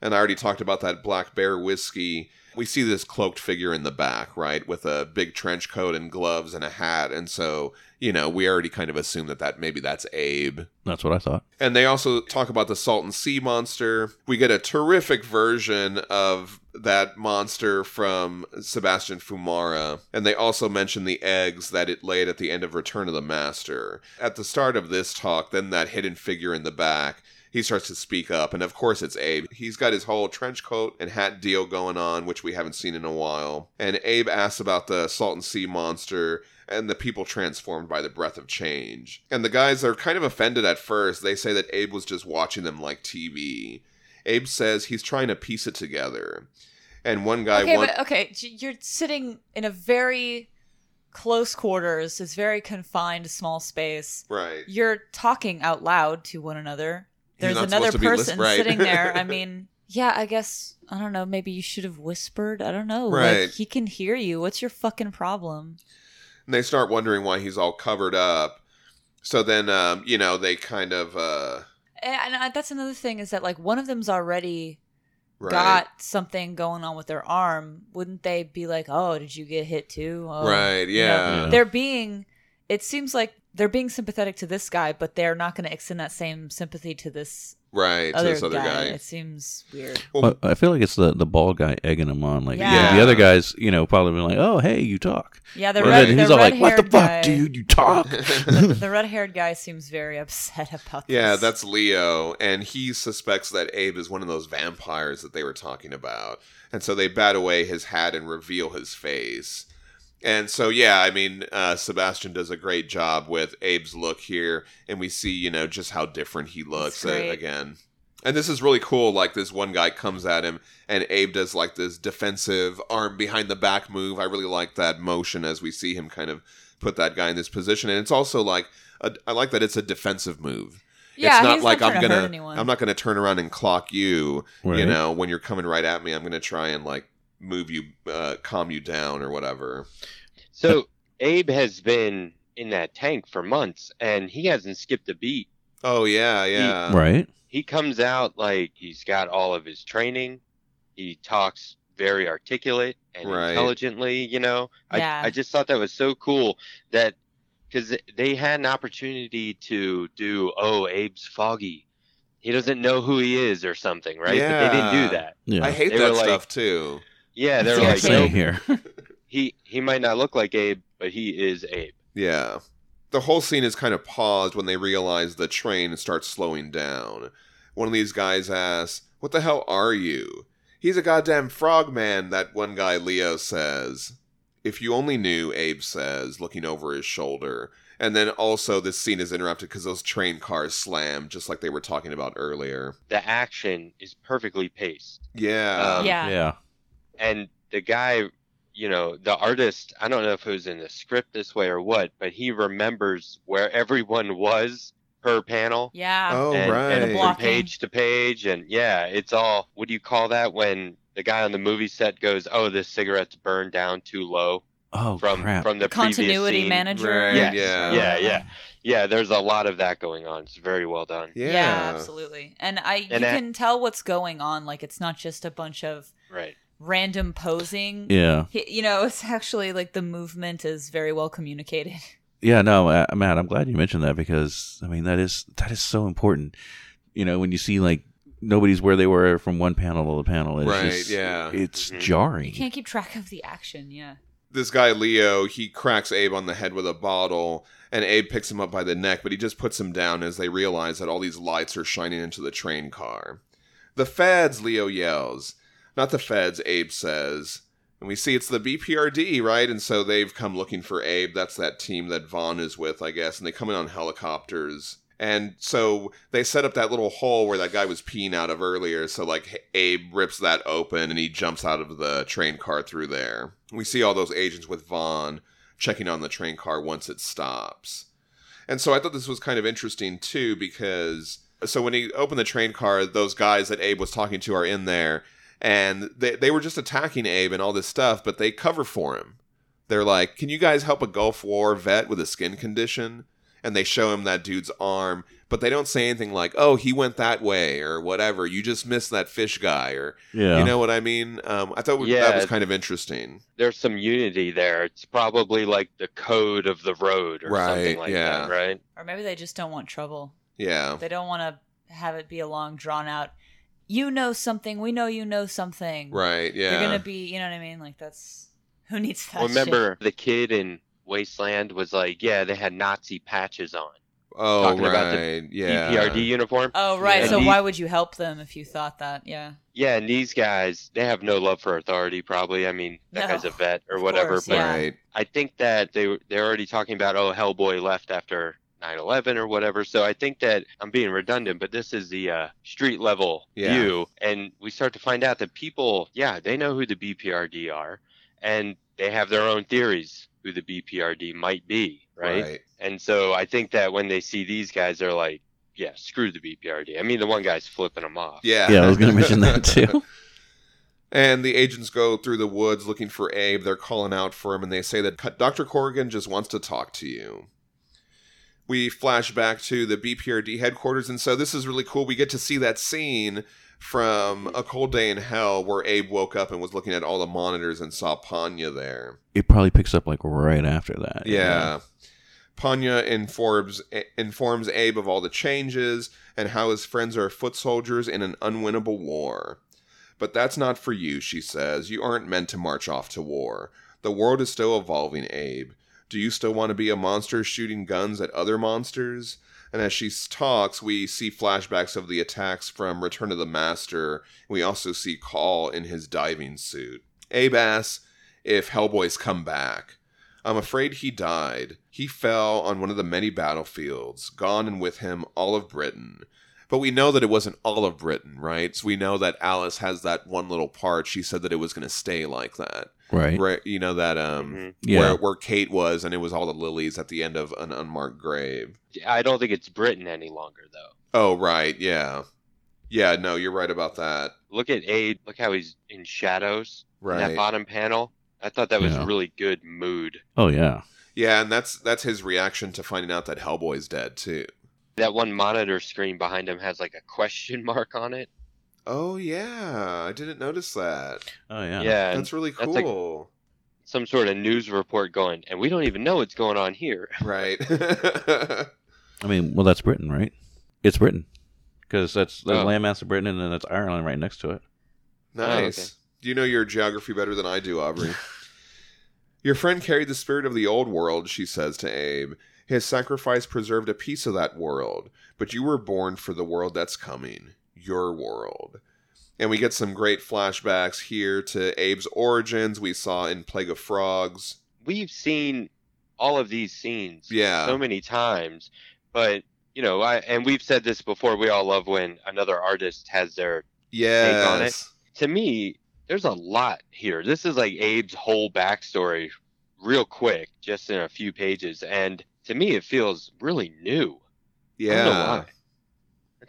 And I already talked about that Black Bear whiskey. We see this cloaked figure in the back, right, with a big trench coat and gloves and a hat. And so, you know, we already kind of assume that that maybe that's Abe. That's what I thought. And they also talk about the Salton Sea monster. We get a terrific version of that monster from Sebastian Fiumara. And they also mention the eggs that it laid at the end of Return of the Master. At the start of this talk, then that hidden figure in the back. He starts to speak up, and of course it's Abe. He's got his whole trench coat and hat deal going on, which we haven't seen in a while. And Abe asks about the Salton Sea monster, and the people transformed by the breath of change. And the guys are kind of offended at first. They say that Abe was just watching them like TV. Abe says he's trying to piece it together. And one guy okay, want- but okay, you're sitting in a very close quarters, this very confined small space. right. You're talking out loud to one another. You're There's another supposed to be lis- person right. sitting there. I mean, Yeah, I guess I don't know. Maybe you should have whispered. I don't know. Right. Like, he can hear you. What's your fucking problem? And they start wondering why he's all covered up. So then, um, you know, they kind of uh, And I, that's another thing is that like one of them's already right. got something going on with their arm. Wouldn't they be like, "Oh, did you get hit too?" Oh, Right, you know, yeah. Yeah. They're being. It seems like they're being sympathetic to this guy, but they're not going to extend that same sympathy to this right to other, this other guy. guy. It seems weird. Well, Well, I feel like it's the the bald guy egging him on. Like Yeah. the other guys, you know, probably been like, "Oh, hey, you talk." Yeah, the Right. red. and the he's all like, "What the red-haired fuck, guy- dude? You talk?" the, the red-haired guy seems very upset about this. Yeah, that's Leo, and he suspects that Abe is one of those vampires that they were talking about. And so they bat away his hat and reveal his face. And so, yeah, I mean, uh, Sebastian does a great job with Abe's look here, and we see, you know, just how different he looks uh, again. And this is really cool. Like, this one guy comes at him, and Abe does, like, this defensive arm behind the back move. I really like that motion as we see him kind of put that guy in this position. And it's also like, a, I like that it's a defensive move Yeah, it's not he's like not I'm trying to hurt gonna anyone. I'm not gonna turn around and clock you. You know, when you're coming right at me, I'm gonna try and like move you, uh, calm you down or whatever. So Abe has been in that tank for months, and he hasn't skipped a beat. Oh yeah, yeah, right? He comes out like he's got all of his training. He talks very articulate and Right. intelligently. You know, Yeah. I I just thought that was so cool that because they had an opportunity to do oh Abe's foggy. He doesn't know who he is or something, right? But they didn't do that. Yeah. I hate They that were like- stuff too. Yeah, they're Yeah, like, same Same here. he he might not look like Abe, but he is Abe. Yeah. The whole scene is kind of paused when they realize the train starts slowing down. One of these guys asks, What the hell are you? He's a goddamn frogman, that one guy Leo says. If you only knew, Abe says, looking over his shoulder. And then also, this scene is interrupted because those train cars slam, just like they were talking about earlier. The action is perfectly paced. Yeah. Um, yeah. yeah. And the guy you know the artist i don't know if it was in the script this way or what but he remembers where everyone was per panel Yeah. oh, and, right. and from page to page and yeah it's all what do you call that when the guy on the movie set goes oh this cigarette's burned down too low Oh from crap! from the previous Continuity scene. manager. Right, Yes. yeah. yeah yeah yeah there's a lot of that going on it's very well done yeah. Yeah, absolutely. And I you that- can tell what's going on. Like it's not just a bunch of right random posing. Yeah, He- You know, it's actually like the movement is very well communicated. yeah. No, uh, Matt, I'm glad you mentioned that because I mean that is that is so important. You know, when you see like nobody's where they were from one panel to the panel, it's Right, just- yeah. it's Mhm. jarring. You can't keep track of the action. Yeah. this guy Leo, he cracks Abe on the head with a bottle, and Abe picks him up by the neck, but he just puts him down as they realize that all these lights are shining into the train car. The feds, Leo yells. Not the feds, Abe says. And we see it's the BPRD, right? And so they've come looking for Abe. That's that team that Vaughn is with, I guess. And they come in on helicopters. And so they set up that little hole where that guy was peeing out of earlier. So, like, Abe rips that open and he jumps out of the train car through there. We see all those agents with Vaughn checking on the train car once it stops. And so I thought this was kind of interesting too because so when he opened the train car, those guys that Abe was talking to are in there and they, they were just attacking Abe and all this stuff, but they cover for him. They're like, Can you guys help a Gulf War vet with a skin condition? And they show him that dude's arm, but they don't say anything like, Oh, he went that way or whatever. You just missed that fish guy or yeah, you know what I mean? Um, I thought that Yeah. was kind of interesting. there's some unity there it's probably like the code of the road or Right, something like yeah. that right Or maybe they just don't want trouble. Yeah. They don't want to have it be a long drawn out. You know something. We know you know something. Right. Yeah. You're gonna be. You know what I mean? Like that's who needs that. Well, shit? remember the kid in Wasteland was like, yeah, they had Nazi patches on. oh, talking about the right. yeah. PRD uniform. Oh right. Yeah. So And why would you help them if you thought that? Yeah. Yeah, and these guys, they have no love for authority. Probably. I mean, that No, guy's a vet or of whatever. course, but yeah. Right. I think that they they're already talking about oh Hellboy left after 9/11 or whatever. So I think that I'm being redundant, but this is the uh, street level Yeah. view, and we start to find out that people, yeah, they know who the BPRD are, and they have their own theories who the BPRD might be, right? And so I think that when they see these guys, they're like, yeah, screw the BPRD. I mean, the one guy's flipping them off. Yeah. Yeah, I was gonna mention that too. And the agents go through the woods looking for Abe. They're calling out for him, and they say that Dr. Corrigan just wants to talk to you. We flash back to the BPRD headquarters, and so this is really cool. We get to see that scene from A Cold Day in Hell where Abe woke up and was looking at all the monitors and saw Panya there. It probably picks up like right after that. Yeah. Panya informs informs Abe of all the changes and how his friends are foot soldiers in an unwinnable war. But that's not for you, she says. You aren't meant to march off to war. The world is still evolving, Abe. Do you still want to be a monster shooting guns at other monsters? And as she talks, we see flashbacks of the attacks from Return of the Master. We also see Caul in his diving suit. Abe asks if Hellboy's come back. I'm afraid he died. He fell on one of the many battlefields, gone and with him all of Britain. But we know that it wasn't all of Britain, right? So we know that Alice has that one little part. She said that it was going to stay like that. Right. Right, you know that um Mhm. Yeah. where where Kate was and it was all the lilies at the end of an unmarked grave. I don't think it's Britain any longer, though. Oh, right, yeah. Yeah, no, you're right about that. Look at Aid. Look how he's in shadows. in Right. that bottom panel. I thought that was Yeah. really good mood. Oh yeah. Yeah, and that's that's his reaction to finding out that Hellboy's dead too. That one monitor screen behind him has like a question mark on it. Oh yeah, I didn't notice that. Oh yeah. Yeah, That's really that's like- cool. some sort of news report going, and we don't even know what's going on here. right. I mean, well, that's Britain, right? It's Britain because that's the Oh. landmass of Britain, and then that's Ireland right next to it. Oh, nice. okay. Do you know your geography better than I do, Aubrey? your friend carried the spirit of the old world, she says to Abe. His sacrifice preserved a piece of that world, but you were born for the world that's coming. Your world. And we get some great flashbacks here to Abe's origins we saw in Plague of Frogs. We've seen all of these scenes Yeah. so many times, but you know, I and we've said this before. We all love when another artist has their. Yes. on it. To me, there's a lot here. This is like Abe's whole backstory, real quick, just in a few pages, and to me, it feels really new. I don't know Yeah.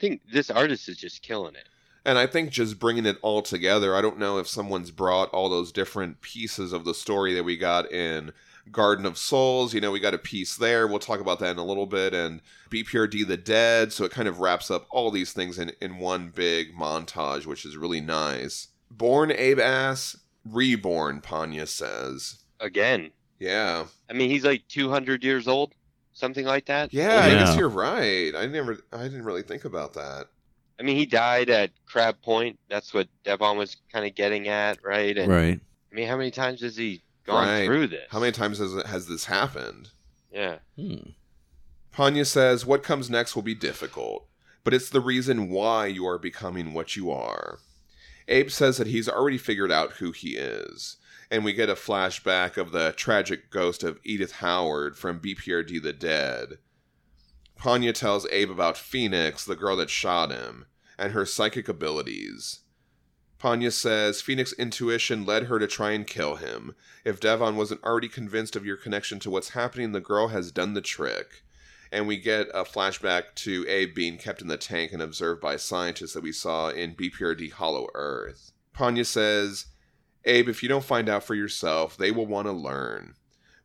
Think this artist is just killing it. And I think just bringing it all together, I don't know if someone's brought all those different pieces of the story that we got in Garden of Souls. You know, we got a piece there. We'll talk about that in a little bit. And BPRD the Dead. So it kind of wraps up all these things in, in one big montage, which is really nice. Born Abe Ass, reborn, Panya says. Again, Yeah. I mean, he's like 200 years old, something like that. Yeah, I guess you're right. I never I didn't really think about that. I mean, he died at Crab Point. That's what Devon was kind of getting at, right? And Right. I mean, how many times has he gone Right. through this? How many times has has this happened? Yeah. Hmm. Panya says, What comes next will be difficult, but it's the reason why you are becoming what you are. Abe says that he's already figured out who he is, and we get a flashback of the tragic ghost of Edith Howard from BPRD the Dead. Panya tells Abe about Phoenix, the girl that shot him, and her psychic abilities. Panya says Phoenix's intuition led her to try and kill him. If Devon wasn't already convinced of your connection to what's happening, the girl has done the trick and we get a flashback to Abe being kept in the tank and observed by scientists that we saw in BPRD Hollow Earth. Panya says, Abe, if you don't find out for yourself, they will want to learn.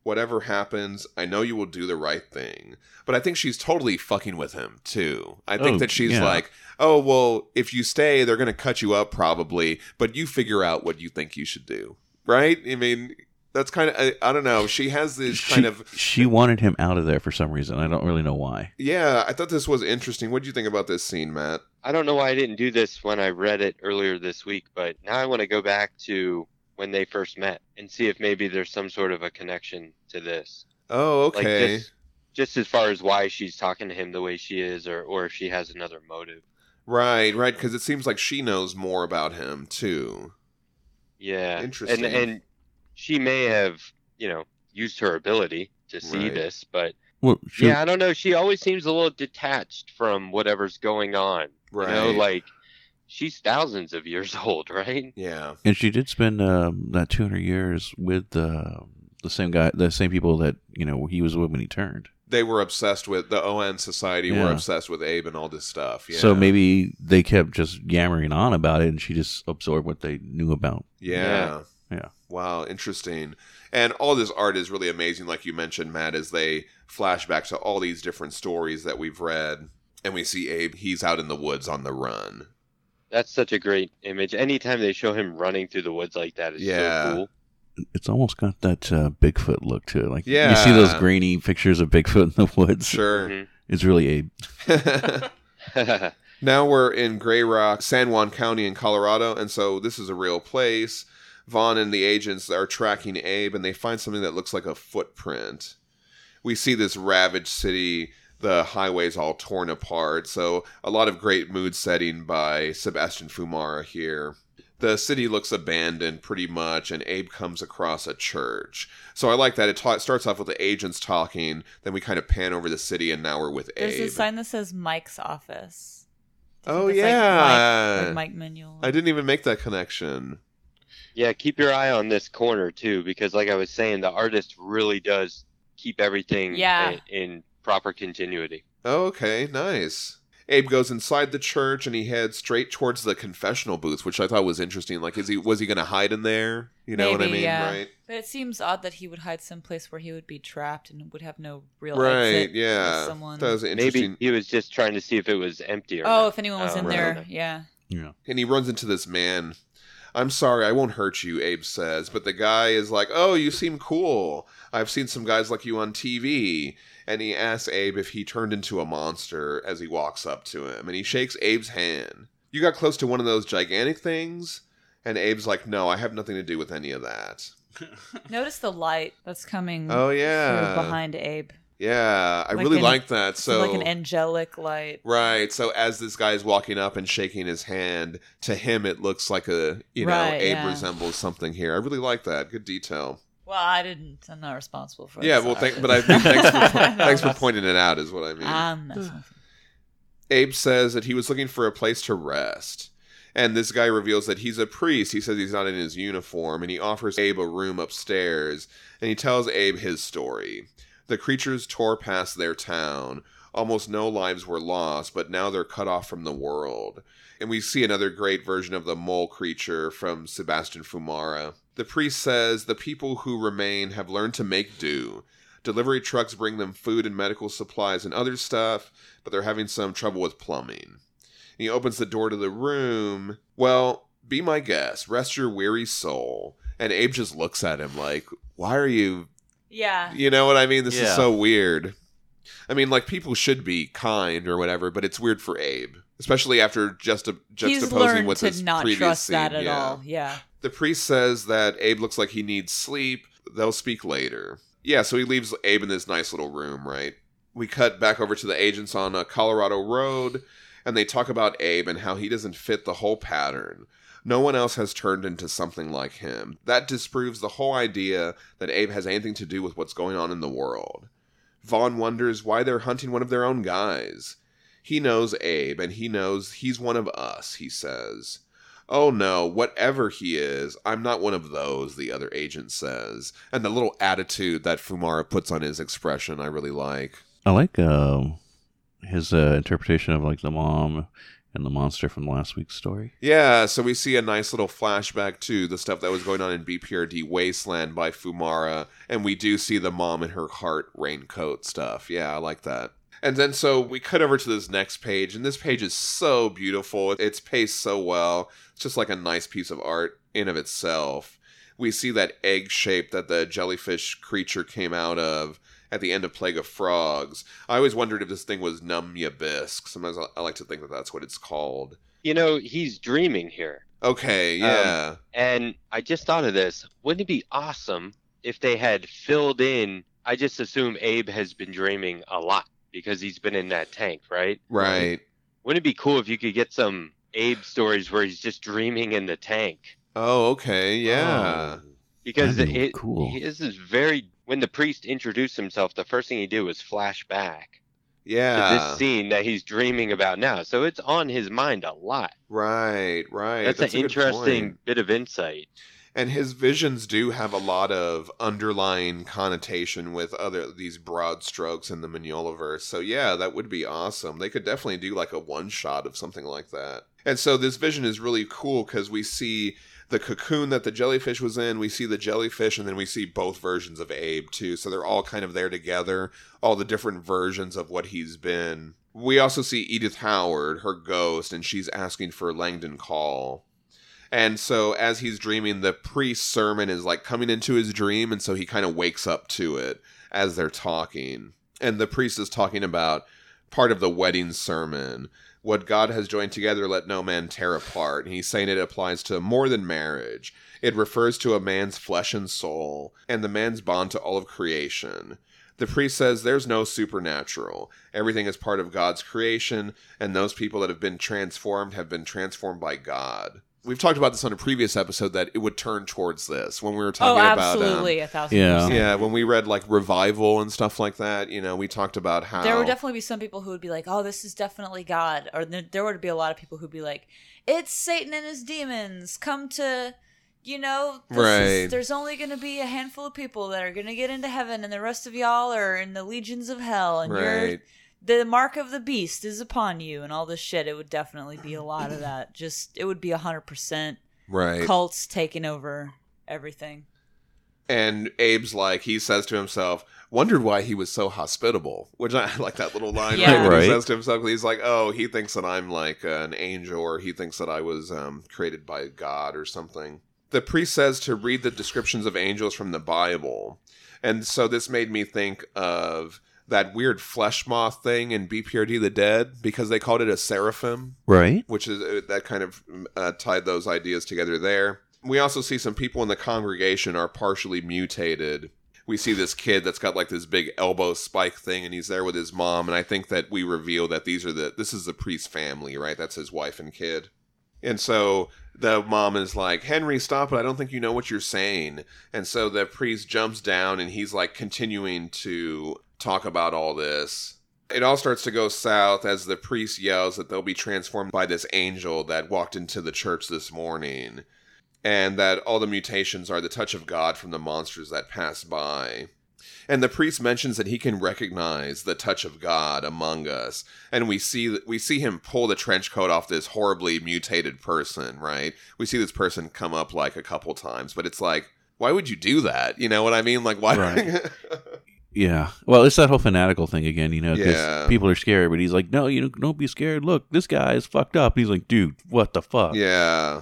Whatever happens, I know you will do the right thing. But I think she's totally fucking with him, too. I think Oh, that she's yeah. like, oh, well, if you stay, they're going to cut you up probably, but you figure out what you think you should do. Right? I mean, that's kind of, I, I don't know. She has this She, kind of she wanted him out of there for some reason. I don't really know why. Yeah, I thought this was interesting. What do you think about this scene, Matt? I don't know why I didn't do this when I read it earlier this week, but now I want to go back to when they first met and see if maybe there's some sort of a connection to this. Oh, Like okay. just, just as far as why she's talking to him the way she is, or or if she has another motive. right, right, because it seems like she knows more about him too. Yeah. Interesting. And and she may have, you know, used her ability to see Right. this, but Well, she, yeah, I don't know. She always seems a little detached from whatever's going on. Right. You know, like she's thousands of years old, right? yeah. and she did spend um, that 200 years with uh, the same guy, the same people that you know he was with when he turned. they were obsessed with the ON Society. Were obsessed with Abe and all this stuff. Yeah. So maybe they kept just yammering on about it, and she just absorbed what they knew about. Yeah. Yeah. Wow, interesting. And all this art is really amazing, like you mentioned, Matt, as they flash back to all these different stories that we've read. And we see Abe, he's out in the woods on the run. That's such a great image. Anytime they show him running through the woods like that is Yeah. so cool. It's almost got that uh, Bigfoot look to it. Like yeah. you see those grainy pictures of Bigfoot in the woods. Sure. Mhm. It's really Abe. now we're in Gray Rock, San Juan County in Colorado. And so this is a real place. Vaughn and the agents are tracking Abe and they find something that looks like a footprint. We see this ravaged city, the highways all torn apart. So a lot of great mood setting by Sebastian Fiumara here. The city looks abandoned pretty much, and Abe comes across a church. So I like that. It ta- starts off with the agents talking, then we kind of pan over the city, and now we're with There's Abe. a sign that says Mike's office. Oh, it's like yeah. Mike, like Mike Manuel. I didn't even make that connection. Yeah, keep your eye on this corner too, because like I was saying, the artist really does keep everything Yeah. in, in proper continuity. Okay, nice. Abe goes inside the church and he heads straight towards the confessional booth, which I thought was interesting. Like, is he was he going to hide in there? You know what I mean, yeah. right? But it seems odd that he would hide someplace where he would be trapped and would have no real Right, exit. yeah. Someone. That was interesting. Maybe he was just trying to see if it was empty or oh, not. if anyone was Oh, in right. there, yeah. Yeah. and he runs into this man. I'm sorry, I won't hurt you, Abe says. But the guy is like, Oh, you seem cool. I've seen some guys like you on TV. And he asks Abe if he turned into a monster as he walks up to him. And he shakes Abe's hand. You got close to one of those gigantic things? And Abe's like, No, I have nothing to do with any of that. Notice the light that's coming Oh, yeah. behind Abe. Yeah, I Like really an- like that. So like an angelic light. Right. So as this guy is walking up and shaking his hand, to him it looks like a you know Right, Abe yeah. resembles something here. I really like that. Good detail. Well, I didn't. I'm not responsible for it. yeah. Well, thank, but I thanks for thanks for pointing it out. Is what I mean. I'm messing with you. Abe says that he was looking for a place to rest. And this guy reveals that he's a priest. He says he's not in his uniform, and he offers Abe a room upstairs. And he tells Abe his story. The creatures tore past their town. Almost no lives were lost, but now they're cut off from the world. And we see another great version of the mole creature from Sebastian Fiumara. The priest says the people who remain have learned to make do. Delivery trucks bring them food and medical supplies and other stuff, but they're having some trouble with plumbing. And he opens the door to the room. Well, be my guest. Rest your weary soul. And Abe just looks at him like, why are you. Yeah. You know what I mean? This is so weird. I mean, like, people should be kind or whatever, but it's weird for Abe. Especially after just He's juxtaposing learned with to his not previous trust scene. that at yeah. all. Yeah. The priest says that Abe looks like he needs sleep. They'll speak later. Yeah, so he leaves Abe in this nice little room, right? We cut back over to the agents on a Colorado road, and they talk about Abe and how he doesn't fit the whole pattern. No one else has turned into something like him. That disproves the whole idea that Abe has anything to do with what's going on in the world. Vaughn wonders why they're hunting one of their own guys. He knows Abe, and he knows he's one of us, he says. Oh no, whatever he is, I'm not one of those, the other agent says. And the little attitude that Fiumara puts on his expression, I really like. I like um, his uh, interpretation of like the mom and the monster from last week's story. Yeah, so we see a nice little flashback to the stuff that was going on in BPRD Wasteland by Fiumara, and we do see the mom in her heart raincoat stuff. Yeah, I like that. And then so we cut over to this next page, and this page is so beautiful. It's paced so well. It's just like a nice piece of art in of itself. We see that egg shape that the jellyfish creature came out of at the end of Plague of Frogs. I always wondered if this thing was Numyabisque. Sometimes I- I like to think that that's what it's called. You know, he's dreaming here. Okay, Um, yeah. And I just thought of this. Wouldn't it be awesome if they had filled in? I just assume Abe has been dreaming a lot because he's been in that tank, right? right. Wouldn't it be cool if you could get some Abe stories where he's just dreaming in the tank? Oh, okay, yeah. Because That'd be it, cool. his is very. When the priest introduced himself, the first thing he did was flash back to Yeah. this scene that he's dreaming about now. So it's on his mind a lot. Right, right. That's, a an interesting point. bit of insight. And his visions do have a lot of underlying connotation with other these broad strokes in the Mignolaverse. So yeah, that would be awesome. They could definitely do like a one shot of something like that. And so this vision is really cool because we see the cocoon that the jellyfish was in, we see the jellyfish, and then we see both versions of Abe too. So they're all kind of there together, all the different versions of what he's been. We also see Edith Howard, her ghost, and she's asking for Langdon Caul. And so as he's dreaming, the priest's sermon is like coming into his dream, and so he kind of wakes up to it as they're talking. And the priest is talking about part of the wedding sermon. What God has joined together, let no man tear apart. And he's saying it applies to more than marriage. It refers to a man's flesh and soul, and the man's bond to all of creation. The priest says there's no supernatural. Everything is part of God's creation, and those people that have been transformed have been transformed by God. We've talked about this on a previous episode that it would turn towards this when we were Oh, talking about um, absolutely, a thousand Yeah. percent. yeah, when we read like revival and stuff like that, you know, we talked about how There would definitely be some people who would be like, "Oh, this is definitely God," or there, there would be a lot of people who'd be like, "It's Satan and his demons come to." You know, this Right. is, there's only going to be a handful of people that are going to get into heaven, and the rest of y'all are in the legions of hell, and you're right. The mark of the beast is upon you, and all this shit. It would definitely be a lot of that. Just it would be hundred percent Right. cults taking over everything. And Abe's like, he says to himself, wondered why he was so hospitable, which I like that little line Yeah. right, Right. he says to himself. He's like, oh, he thinks that I'm like an angel, or he thinks that I was um, created by God or something. The priest says to read the descriptions of angels from the Bible. And so this made me think of that weird flesh moth thing in BPRD the Dead because they called it a seraphim Right? which is uh, that kind of uh, tied those ideas together there. We also see some people in the congregation are partially mutated. We see this kid that's got like this big elbow spike thing, and he's there with his mom. And I think that we reveal that these are the this is the priest family, right? That's his wife and kid. And so the mom is like, Henry, stop it. I don't think you know what you're saying. And so the priest jumps down and he's like continuing to talk about all this. It all starts to go south as the priest yells that they'll be transformed by this angel that walked into the church this morning. And that all the mutations are the touch of God from the monsters that pass by. And the priest mentions that he can recognize the touch of God among us, and we see we see him pull the trench coat off this horribly mutated person. Right? We see this person come up like a couple times, but it's like, why would you do that? You know what I mean? Like, why? Right. Yeah. Well, it's that whole fanatical thing again, you know, because Yeah. people are scared, but he's like, no, you don't be scared. Look, this guy is fucked up. And he's like, dude, what the fuck? Yeah.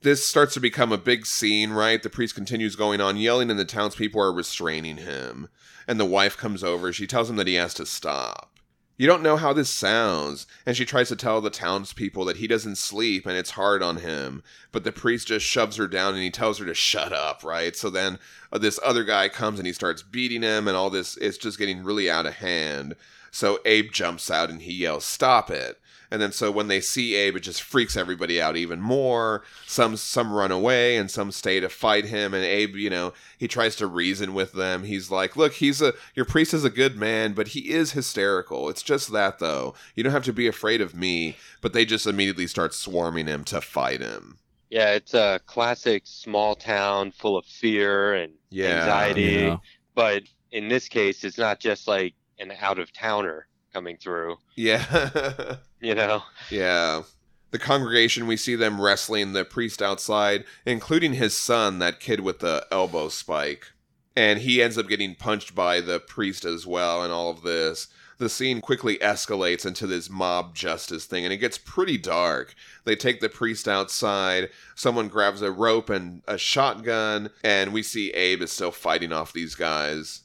This starts to become a big scene, right? The priest continues going on, yelling, and the townspeople are restraining him. And the wife comes over. She tells him that he has to stop. You don't know how this sounds. And she tries to tell the townspeople that he doesn't sleep and it's hard on him. But the priest just shoves her down and he tells her to shut up, right? So then uh, this other guy comes and he starts beating him, and all this, it's just getting really out of hand. So Abe jumps out and he yells, Stop it. And then so when they see Abe, it just freaks everybody out even more. Some some run away and some stay to fight him. And Abe, you know, he tries to reason with them. He's like, "Look, he's a your priest is a good man, but he is hysterical. It's just that though. You don't have to be afraid of me." But they just immediately start swarming him to fight him. Yeah, it's a classic small town full of fear and Yeah. anxiety. Yeah. But in this case, it's not just like an out of towner coming through, Yeah. you know? Yeah. The congregation, we see them wrestling the priest outside, including his son, that kid with the elbow spike. And he ends up getting punched by the priest as well, and all of this. The scene quickly escalates into this mob justice thing, and it gets pretty dark. They take the priest outside, someone grabs a rope and a shotgun, and we see Abe is still fighting off these guys.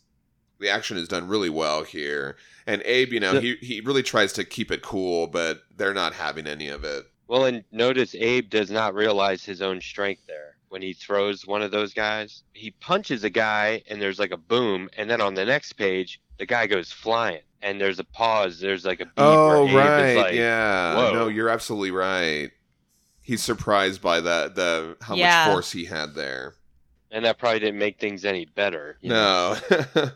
The action is done really well here. And Abe, you know, The- he, he really tries to keep it cool, but they're not having any of it. Well, and notice Abe does not realize his own strength there. When he throws one of those guys, he punches a guy and there's like a boom. And then on the next page, the guy goes flying and there's a pause. There's like a beat Oh, right. like, yeah. "Whoa." No, you're absolutely right. He's surprised by that the how Yeah. much force he had there. And that probably didn't make things any better. you know? No.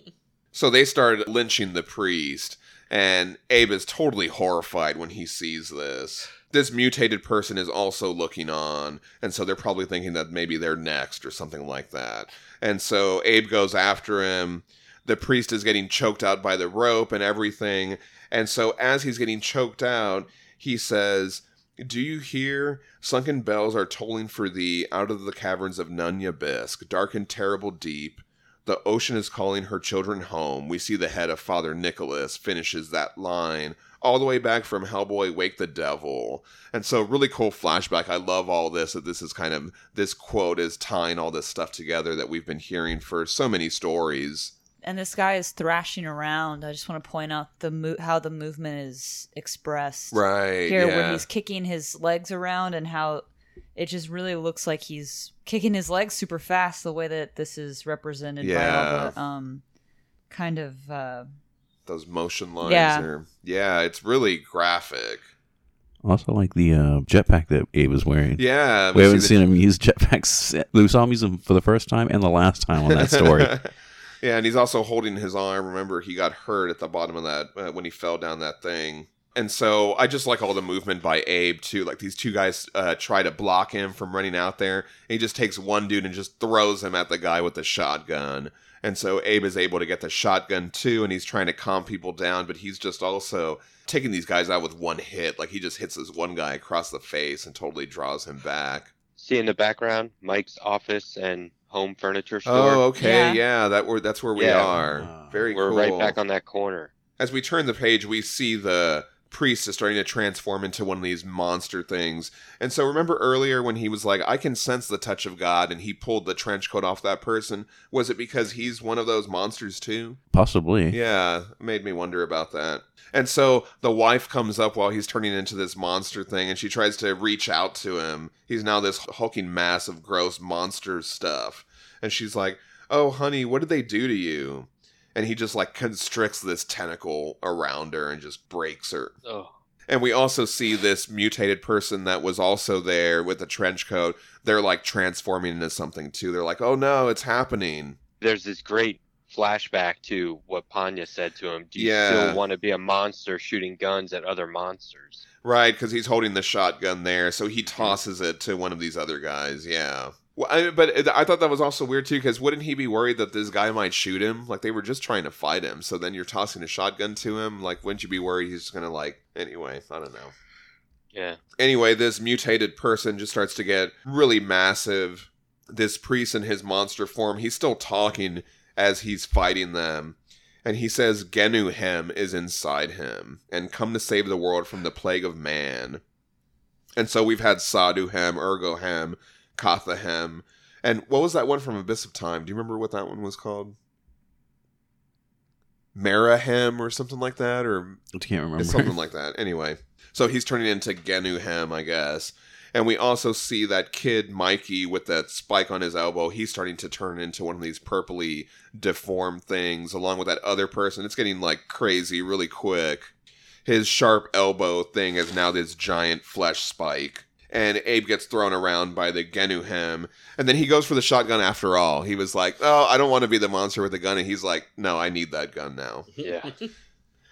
so they started lynching the priest, and Abe is totally horrified when he sees this. this mutated person is also looking on, and so they're probably thinking that maybe they're next or something like that. And so Abe goes after him. The priest is getting choked out by the rope and everything. And so as he's getting choked out, he says, Do you hear? Sunken bells are tolling for thee out of the caverns of Nunyabisk, dark and terrible deep. The ocean is calling her children home. We see the head of Father Nicholas finishes that line all the way back from Hellboy Wake the Devil. And so really cool flashback. I love all this that this is kind of this quote is tying all this stuff together that we've been hearing for so many stories. And this guy is thrashing around. I just want to point out the mo- how the movement is expressed Right. here, yeah. where he's kicking his legs around, and how it just really looks like he's kicking his legs super fast. The way that this is represented by all the um, kind of uh, those motion lines Yeah. are yeah, it's really graphic. Also, like the uh, jetpack that Abe was wearing. Yeah. we haven't see seen the- him use jetpacks. We saw him use them for the first time and the last time on that story. yeah, and he's also holding his arm. Remember, he got hurt at the bottom of that uh, when he fell down that thing. And so I just like all the movement by Abe too. Like these two guys uh, try to block him from running out there. He just takes one dude and just throws him at the guy with the shotgun. And so Abe is able to get the shotgun too, and he's trying to calm people down, but he's just also taking these guys out with one hit. Like he just hits this one guy across the face and totally draws him back. See in the background, Mike's office and home furniture store. Oh, okay, Yeah. yeah, that where that's where we Yeah. are. Ah. Very We're cool. right back on that corner. As we turn the page, we see the priest is starting to transform into one of these monster things. And so remember earlier when he was like, I can sense the touch of God and he pulled the trench coat off that person? Was it because he's one of those monsters too? Possibly. Yeah, made me wonder about that. And so the wife comes up while he's turning into this monster thing and she tries to reach out to him. He's now this hulking mass of gross monster stuff. And she's like, Oh, honey, what did they do to you? And he just like constricts this tentacle around her and just breaks her. Oh, And we also see this mutated person that was also there with the trench coat. They're like transforming into something too. They're like, oh no, it's happening. there's this great flashback to what Panya said to him. Do you Yeah. still want to be a monster shooting guns at other monsters? Right, because he's holding the shotgun there, so he mm-hmm. tosses it to one of these other guys. Yeah. Well, I, but I thought that was also weird too, because wouldn't he be worried that this guy might shoot him? Like they were just trying to fight him, so then you're tossing a shotgun to him. Like, wouldn't you be worried he's just gonna like? Anyway, I don't know. Yeah. Anyway, this mutated person just starts to get really massive. This priest in his monster form, he's still talking as he's fighting them. And he says Genuhem is inside him and come to save the world from the plague of man. And so we've had Sadu Hem, Ergo Ergohem, Kathahem. And what was that one from Abyss of Time? Do you remember what that one was called? Marahem or something like that? Or I can't remember. it's something like that. Anyway, so he's turning into Genuhem, I guess. And we also see that kid Mikey with that spike on his elbow. He's starting to turn into one of these purpley deformed things, along with that other person. It's getting like crazy really quick. His sharp elbow thing is now this giant flesh spike. And Abe gets thrown around by the Genuhem. And then he goes for the shotgun after all. He was like, Oh, I don't want to be the monster with the gun. And he's like, No, I need that gun now. Yeah.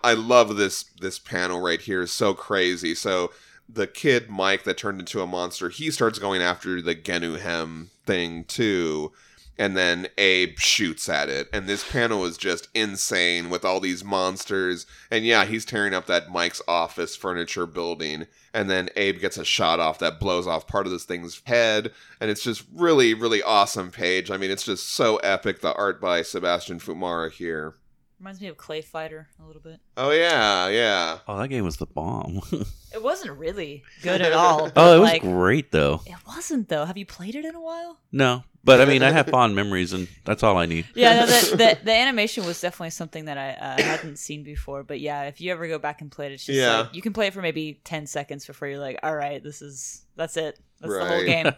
I love this this panel right here. It's so crazy. So the kid Mike that turned into a monster, he starts going after the Genuhem thing too. And then Abe shoots at it. And this panel is just insane with all these monsters. And yeah, he's tearing up that Mike's office furniture building. And then Abe gets a shot off that blows off part of this thing's head. And it's just really, really awesome page. I mean, it's just so epic. The art by Sebastian Fiumara here. Reminds me of Clay Fighter a little bit. Oh yeah, yeah. Oh, that game was the bomb. It wasn't really good at all. oh, it was like, great though. It wasn't though. Have you played it in a while? No, but I mean, I have fond memories, and that's all I need. Yeah, no, the, the the animation was definitely something that I uh, hadn't seen before. But yeah, if you ever go back and play it, it's just Yeah. like you can play it for maybe ten seconds before you're like, all right, this is that's it. That's the whole game.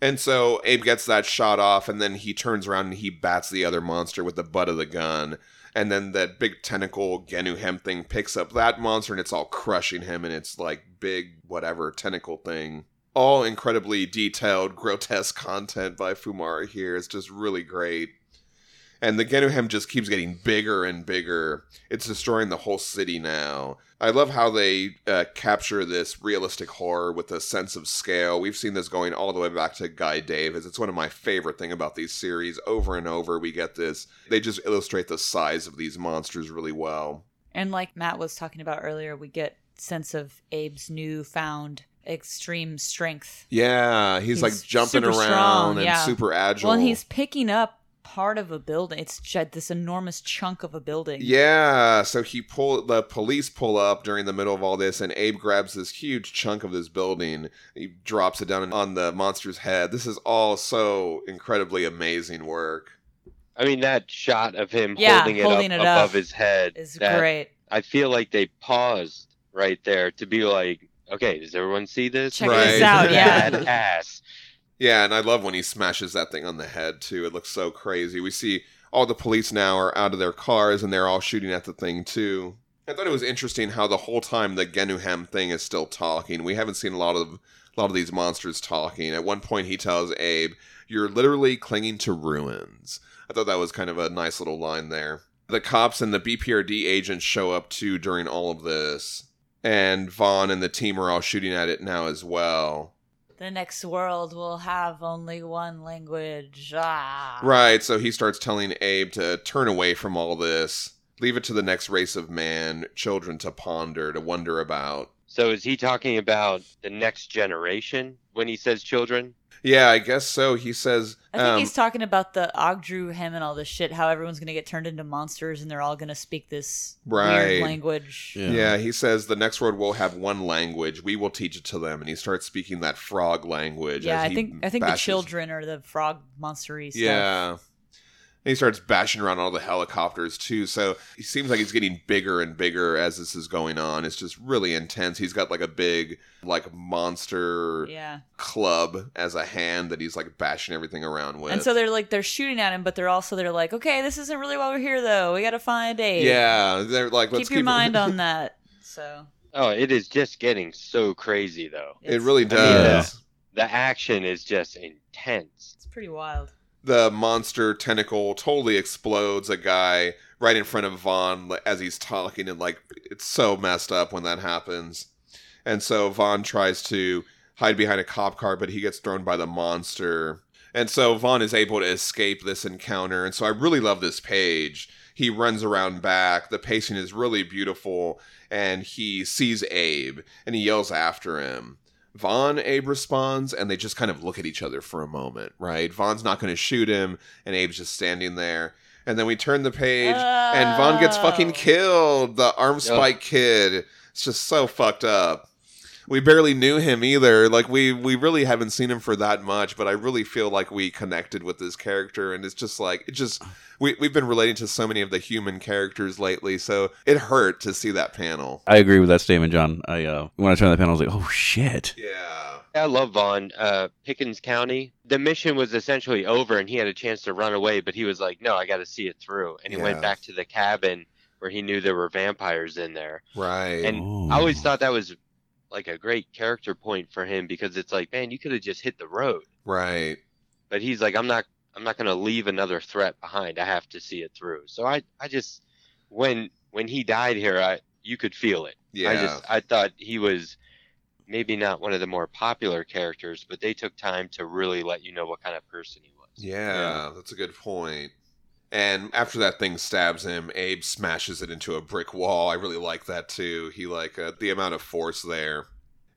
And so Abe gets that shot off, and then he turns around and he bats the other monster with the butt of the gun. And then that big tentacle Genuhem thing picks up that monster, and it's all crushing him, and it's like big whatever tentacle thing. All incredibly detailed, grotesque content by Fiumara here. It's just really great. And the Genuhem just keeps getting bigger and bigger. It's destroying the whole city now. I love how they uh, capture this realistic horror with a sense of scale. We've seen this going all the way back to Guy Davis. It's one of my favorite thing about these series. Over and over, we get this. They just illustrate the size of these monsters really well. And like Matt was talking about earlier, we get sense of Abe's newfound extreme strength. Yeah, he's, He's like jumping around strong, and yeah. super agile. Well, and he's picking up part of a building. It's ju- this enormous chunk of a building. Yeah, so he pull the police pull up during the middle of all this, and Abe grabs this huge chunk of this building. He drops it down on the monster's head. This is all so incredibly amazing work. I mean, that shot of him Yeah, holding it holding up it up above his head Is that- great. I feel like they paused right there to be like, okay, does everyone see this? Check Right. this out. Yeah. Badass. Yeah, and I love when he smashes that thing on the head too. It looks so crazy. We see all the police now are out of their cars and they're all shooting at the thing too. I thought it was interesting how the whole time the Genuhem thing is still talking. We haven't seen a lot of a lot of these monsters talking. At one point he tells Abe, "You're literally clinging to ruins." I thought that was kind of a nice little line there. The cops and the BPRD agents show up too during all of this. And Vaughn and the team are all shooting at it now as well. The next world will have only one language. Ah. Right, so he starts telling Abe to turn away from all this, leave it to the next race of man, children to ponder, to wonder about. So is he talking about the next generation when he says children? Yeah, I guess so. He says, I think um, he's talking about the Ogdru Hem and all this shit. How everyone's gonna get turned into monsters and they're all gonna speak this Right. weird language. Yeah. yeah, he says the next world will have one language. We will teach it to them, and he starts speaking that frog language. Yeah, as I he think I think the children are the frog monstery stuff. Yeah. And he starts bashing around all the helicopters too. So he seems like he's getting bigger and bigger as this is going on. It's just really intense. He's got like a big, like monster Yeah. club as a hand that he's like bashing everything around with. And so they're like they're shooting at him, but they're also they're like, okay, this isn't really why we're here though. We gotta find Dave. yeah, they're like, let's keep your mind on that. So Oh, it is just getting so crazy though. it it's- really I mean, does. The action is just intense. it's pretty wild. The monster tentacle totally explodes a guy right in front of Vaughn as he's talking, and like it's so messed up when that happens. And so Vaughn tries to hide behind a cop car, but he gets thrown by the monster. And so Vaughn is able to escape this encounter. And so I really love this page. He runs around back. The pacing is really beautiful. And he sees Abe and he yells after him. Vaughn, Abe responds, and they just kind of look at each other for a moment, right? Vaughn's not going to shoot him, and Abe's just standing there. And then we turn the page, and Vaughn gets fucking Oh. killed. The arm spike kid. It's just so fucked up. We barely knew him either. Like we we really haven't seen him for that much, but I really feel like we connected with this character, and it's just like it just we we've been relating to so many of the human characters lately, so it hurt to see that panel. I agree with that statement, John. I uh, when I turned the panel, I was like, "Oh shit!" Yeah. I love Vaughn. Uh, Pickens County. The mission was essentially over, and he had a chance to run away, but he was like, "No, I got to see it through." And he Yeah. went back to the cabin where he knew there were vampires in there. Right. And Ooh. I always thought that was like a great character point for him because it's like, man, you could have just hit the road. right. But he's like, I'm not, I'm not gonna leave another threat behind. I have to see it through. So I, I just, when when he died here, I you could feel it. Yeah. I just, I thought he was maybe not one of the more popular characters, but they took time to really let you know what kind of person he was. Yeah, that's a good point. And after that thing stabs him, Abe smashes it into a brick wall. I really like that too. He like uh, the amount of force there.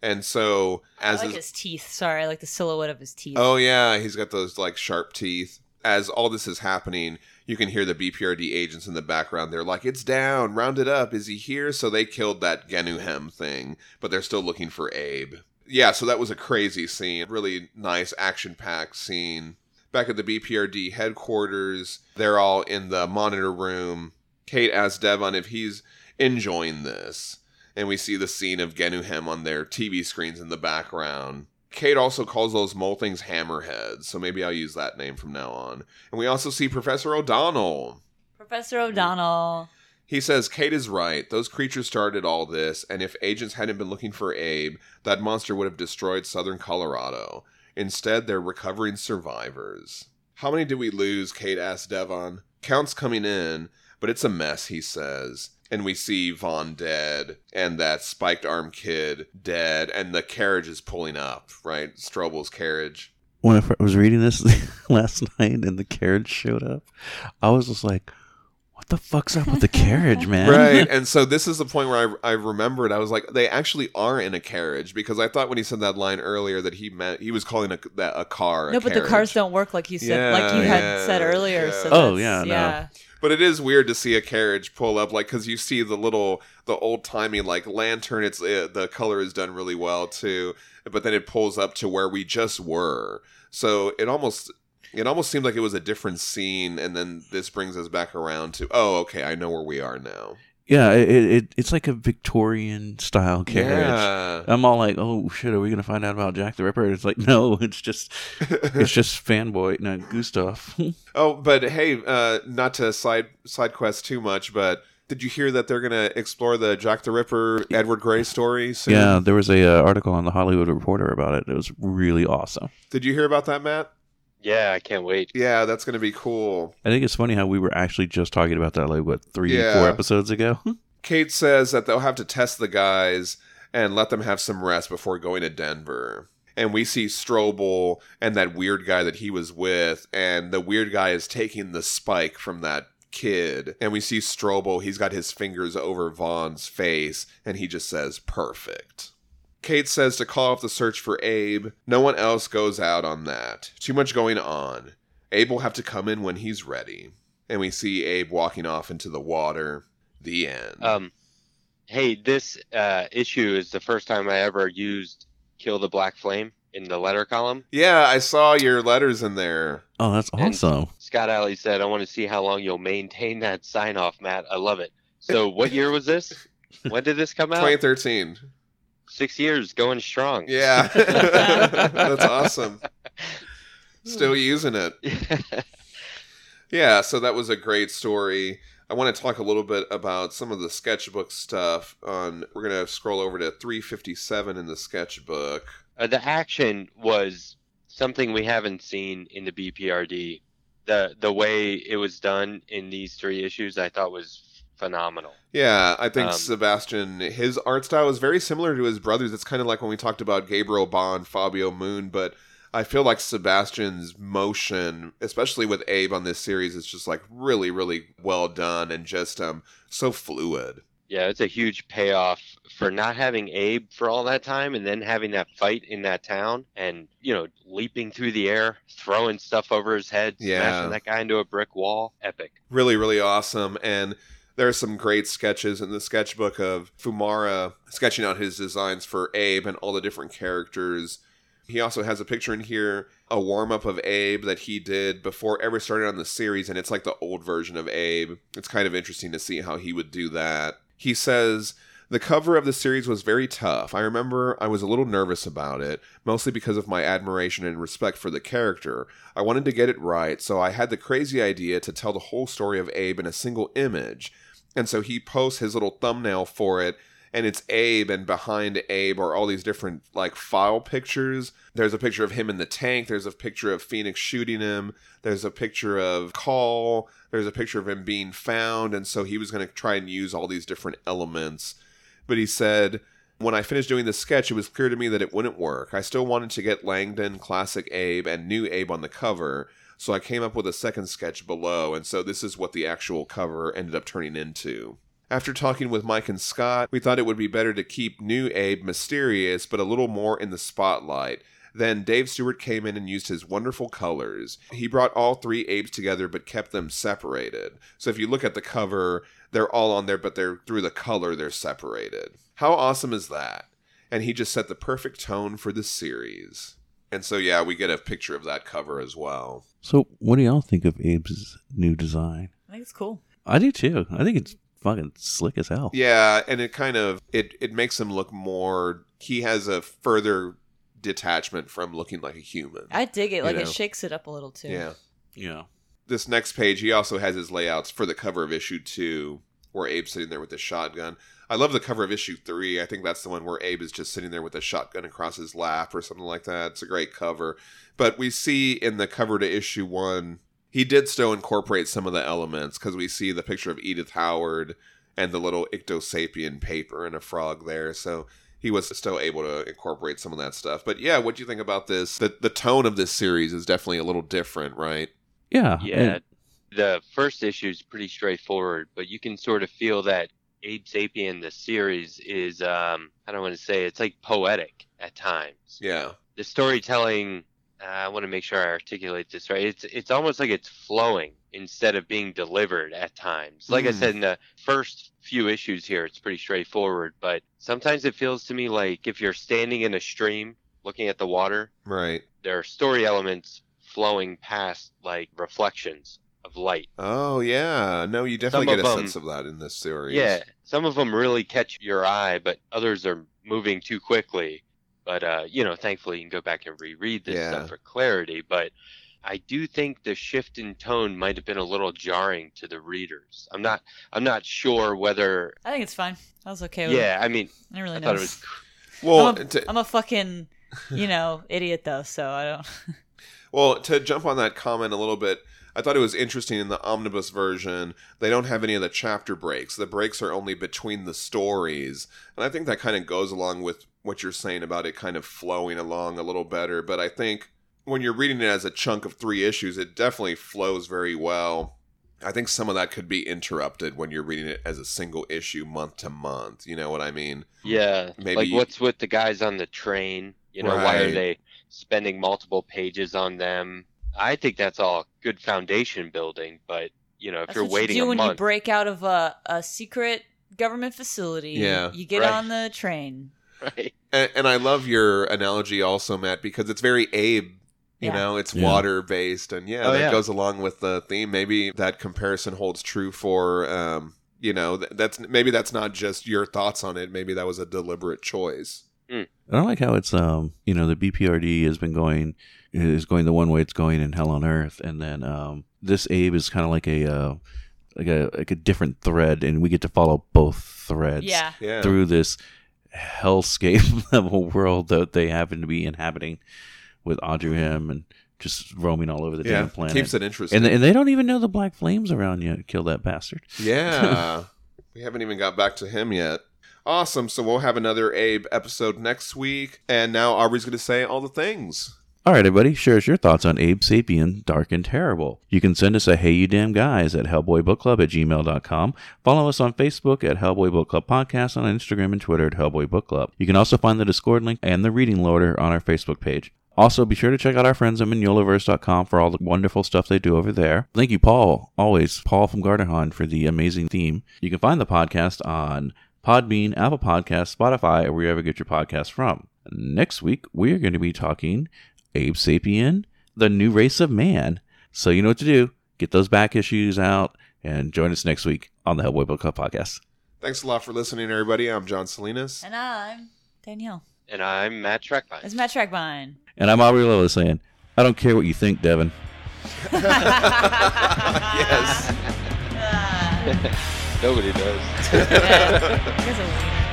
And so as I like his- his teeth. Sorry, I like the silhouette of his teeth. Oh yeah, he's got those like sharp teeth. As all this is happening, you can hear the BPRD agents in the background. They're like, "It's down, round it up. Is he here?" So they killed that Genuhem thing, but they're still looking for Abe. Yeah, so that was a crazy scene. Really nice action-packed scene. Back at the BPRD headquarters, they're all in the monitor room. Kate asks Devon if he's enjoying this, and we see the scene of Genuhem on their TV screens in the background. Kate also calls those mole things hammerheads, so maybe I'll use that name from now on. And we also see Professor O'Donnell. Professor O'Donnell. He says Kate is right. Those creatures started all this, and if agents hadn't been looking for Abe, that monster would have destroyed southern Colorado. Instead, they're recovering survivors. How many did we lose? Kate asks Devon. Count's coming in, but it's a mess, he says. And we see Vaughn dead, and that spiked arm kid dead, and the carriage is pulling up, right? Strobel's carriage. When I was reading this last night and the carriage showed up, I was just like, "What the fuck's up with the carriage, man?" Right. And so this is the point where I, I remembered, I was like, they actually are in a carriage because I thought when he said that line earlier that he meant, he was calling a, that a car. a no, but the cars don't work like you said, like you Yeah, had said earlier. yeah. So Oh, yeah, no. yeah. But it is weird to see a carriage pull up, like because you see the little, the old timey like lantern. It's uh, the color is done really well too, but then it pulls up to where we just were. So it almost, it almost seemed like it was a different scene, and then this brings us back around to, oh, okay, I know where we are now. Yeah, it, it it's like a Victorian style carriage. Yeah. I'm all like, "Oh shit, are we gonna find out about Jack the Ripper?" It's like, no, it's just it's just fanboy, no Gustav. Oh, but hey, uh, not to side side quest too much, but did you hear that they're gonna explore the Jack the Ripper Edward Grey story? Soon? yeah, there was a uh, article on the Hollywood Reporter about it. It was really awesome. Did you hear about that, Matt? Yeah, I can't wait. Yeah, that's gonna be cool. I think it's funny how we were actually just talking about that like what three, Yeah. four episodes ago. Kate says that they'll have to test the guys and let them have some rest before going to Denver. And we see Strobel and that weird guy that he was with, and the weird guy is taking the spike from that kid. And we see Strobel, he's got his fingers over Vaughn's face, and he just says, perfect. Kate says to call off the search for Abe. No one else goes out on that. Too much going on. Abe will have to come in when he's ready. And we see Abe walking off into the water. The end. Um, hey, this uh, issue is the first time I ever used "Kill the Black Flame" in the letter column. yeah, I saw your letters in there. Oh, that's And- awesome. Scott Allie said, "I want to see how long you'll maintain that sign off, Matt. I love it." So, what year was this? When did this come out? 2013. Six years, going strong. Yeah. That's awesome. Still using it. Yeah, so that was a great story. I want to talk a little bit about some of the sketchbook stuff. On we're gonna scroll over to 357 in the sketchbook. Uh, the action was something we haven't seen in the BPRD. The the way it was done in these three issues, I thought was phenomenal. Yeah, I think Um, Sebastian, his art style is very similar to his brothers. It's kind of like when we talked about Gabriel Bond, Fabio Moon, but I feel like Sebastian's motion, especially with Abe on this series, is just like really, really well done and just um so fluid. Yeah, it's a huge payoff for not having Abe for all that time and then having that fight in that town and, you know, leaping through the air, throwing stuff over his head, Yeah. smashing that guy into a brick wall. Epic. Really, really awesome. And there are some great sketches in the sketchbook of Fiumara sketching out his designs for Abe and all the different characters. He also has a picture in here, a warm up of Abe that he did before ever started on the series, and it's like the old version of Abe. It's kind of interesting to see how he would do that. He says, the cover of the series was very tough. I remember I was a little nervous about it, mostly because of my admiration and respect for the character. I wanted to get it right, so I had the crazy idea to tell the whole story of Abe in a single image. And so he posts his little thumbnail for it, and it's Abe, and behind Abe are all these different like file pictures. There's a picture of him in the tank. There's a picture of Phoenix shooting him. There's a picture of Caul. There's a picture of him being found, and so he was going to try and use all these different elements. But he said, when I finished doing the sketch, it was clear to me that it wouldn't work. I still wanted to get Langdon, Classic Abe, and New Abe on the cover, so I came up with a second sketch below, and so this is what the actual cover ended up turning into. After talking with Mike and Scott, we thought it would be better to keep New Abe mysterious, but a little more in the spotlight. Then Dave Stewart came in and used his wonderful colors. He brought all three Abes together but kept them separated. So if you look at the cover, they're all on there, but they're through the color, they're separated. How awesome is that? And he just set the perfect tone for the series. And so, yeah, we get a picture of that cover as well. So, what do y'all think of Abe's new design? I think it's cool. I do too. I think it's fucking slick as hell. Yeah, and it kind of it it makes him look more. He has a further detachment from looking like a human. I dig it. Like know. it shakes it up a little too. yeah. Yeah. This next page, he also has his layouts for the cover of issue two, where Abe's sitting there with the shotgun. I love the cover of issue three. I think that's the one where Abe is just sitting there with a shotgun across his lap or something like that. It's a great cover. But we see in the cover to issue one, he did still incorporate some of the elements because we see the picture of Edith Howard and the little Icthyo Sapien paper and a frog there. So he was still able to incorporate some of that stuff. But yeah, what do you think about this? The the tone of this series is definitely a little different, right? Yeah. Yeah, and- the first issue is pretty straightforward, but you can sort of feel that Abe Sapien, the series, is um, I don't want to say it's like poetic at times. Yeah. The storytelling, uh, I want to make sure I articulate this right. It's it's almost like it's flowing instead of being delivered at times. Like I Mm. said in the first few issues here, it's pretty straightforward, but sometimes it feels to me like if you're standing in a stream looking at the water, Right. there are story elements flowing past like reflections of light. Oh yeah. No, you definitely get a of 'em- sense of that in this series. Yeah, some of them really catch your eye, but others are moving too quickly. But uh, you know, thankfully you can go back and reread this Yeah. stuff for clarity. But I do think the shift in tone might have been a little jarring to the readers. I'm not I'm not sure whether I think it's fine. I was okay with it. yeah, I mean. I didn't really I know. thought it was Well, I'm, a, to, I'm a fucking, you know, idiot though, so I don't. Well, to jump on that comment a little bit, I thought it was interesting in the omnibus version, they don't have any of the chapter breaks. The breaks are only between the stories. And I think that kind of goes along with what you're saying about it kind of flowing along a little better. But I think when you're reading it as a chunk of three issues, it definitely flows very well. I think some of that could be interrupted when you're reading it as a single issue month to month. You know what I mean? yeah, Maybe like what's with the guys on the train? You know, why are they spending multiple pages on them? I think that's all good foundation building, but you know, if That's you're what waiting you do a when month, you break out of a, a secret government facility. Yeah. You get Right. on the train. right? And, and I love your analogy also, Matt, because it's very Abe. You Yeah. know, it's Yeah. water based, and yeah, Oh, that yeah. goes along with the theme. Maybe that comparison holds true for, um, you know, th- that's maybe that's not just your thoughts on it. Maybe that was a deliberate choice. I don't like how it's um you know the BPRD has been going is going the one way it's going in Hell on Earth, and then um this Abe is kind of like a uh, like a like a different thread, and we get to follow both threads Yeah. Yeah, through this hellscape level world that they happen to be inhabiting with Ogdru Hem and just roaming all over the yeah, damn planet. keeps it interesting. and, and they don't even know the black flames around yet. Kill that bastard. yeah, we haven't even got back to him yet. Awesome. So we'll have another Abe episode next week, and now Aubrey's going to say all the things. All right, everybody, share us your thoughts on Abe Sapien, Dark and Terrible. You can send us a Hey You Damn Guys at HellboyBookClub at gmail.com. Follow us on Facebook at Hellboy Book Club Podcast, on Instagram and Twitter at Hellboy Book Club. You can also find the Discord link and the Reading Loader on our Facebook page. Also, be sure to check out our friends at Mignolaverse.com for all the wonderful stuff they do over there. Thank you, Paul, always, Paul from Garderhon, for the amazing theme. You can find the podcast on Podbean, Apple Podcasts, Spotify, or wherever you get your podcasts from. Next week, we are going to be talking Abe Sapien, the new race of man. So you know what to do. Get those back issues out and join us next week on the Hellboy Book Club podcast. Thanks a lot for listening, everybody. I'm John Salinas. And I'm Danielle. And I'm Matt Strackbine. It's Matt Strackbine. And I'm Aubrey Lola saying, I don't care what you think, Devon. yes. Ah. Nobody does. yeah. Here's a wiener.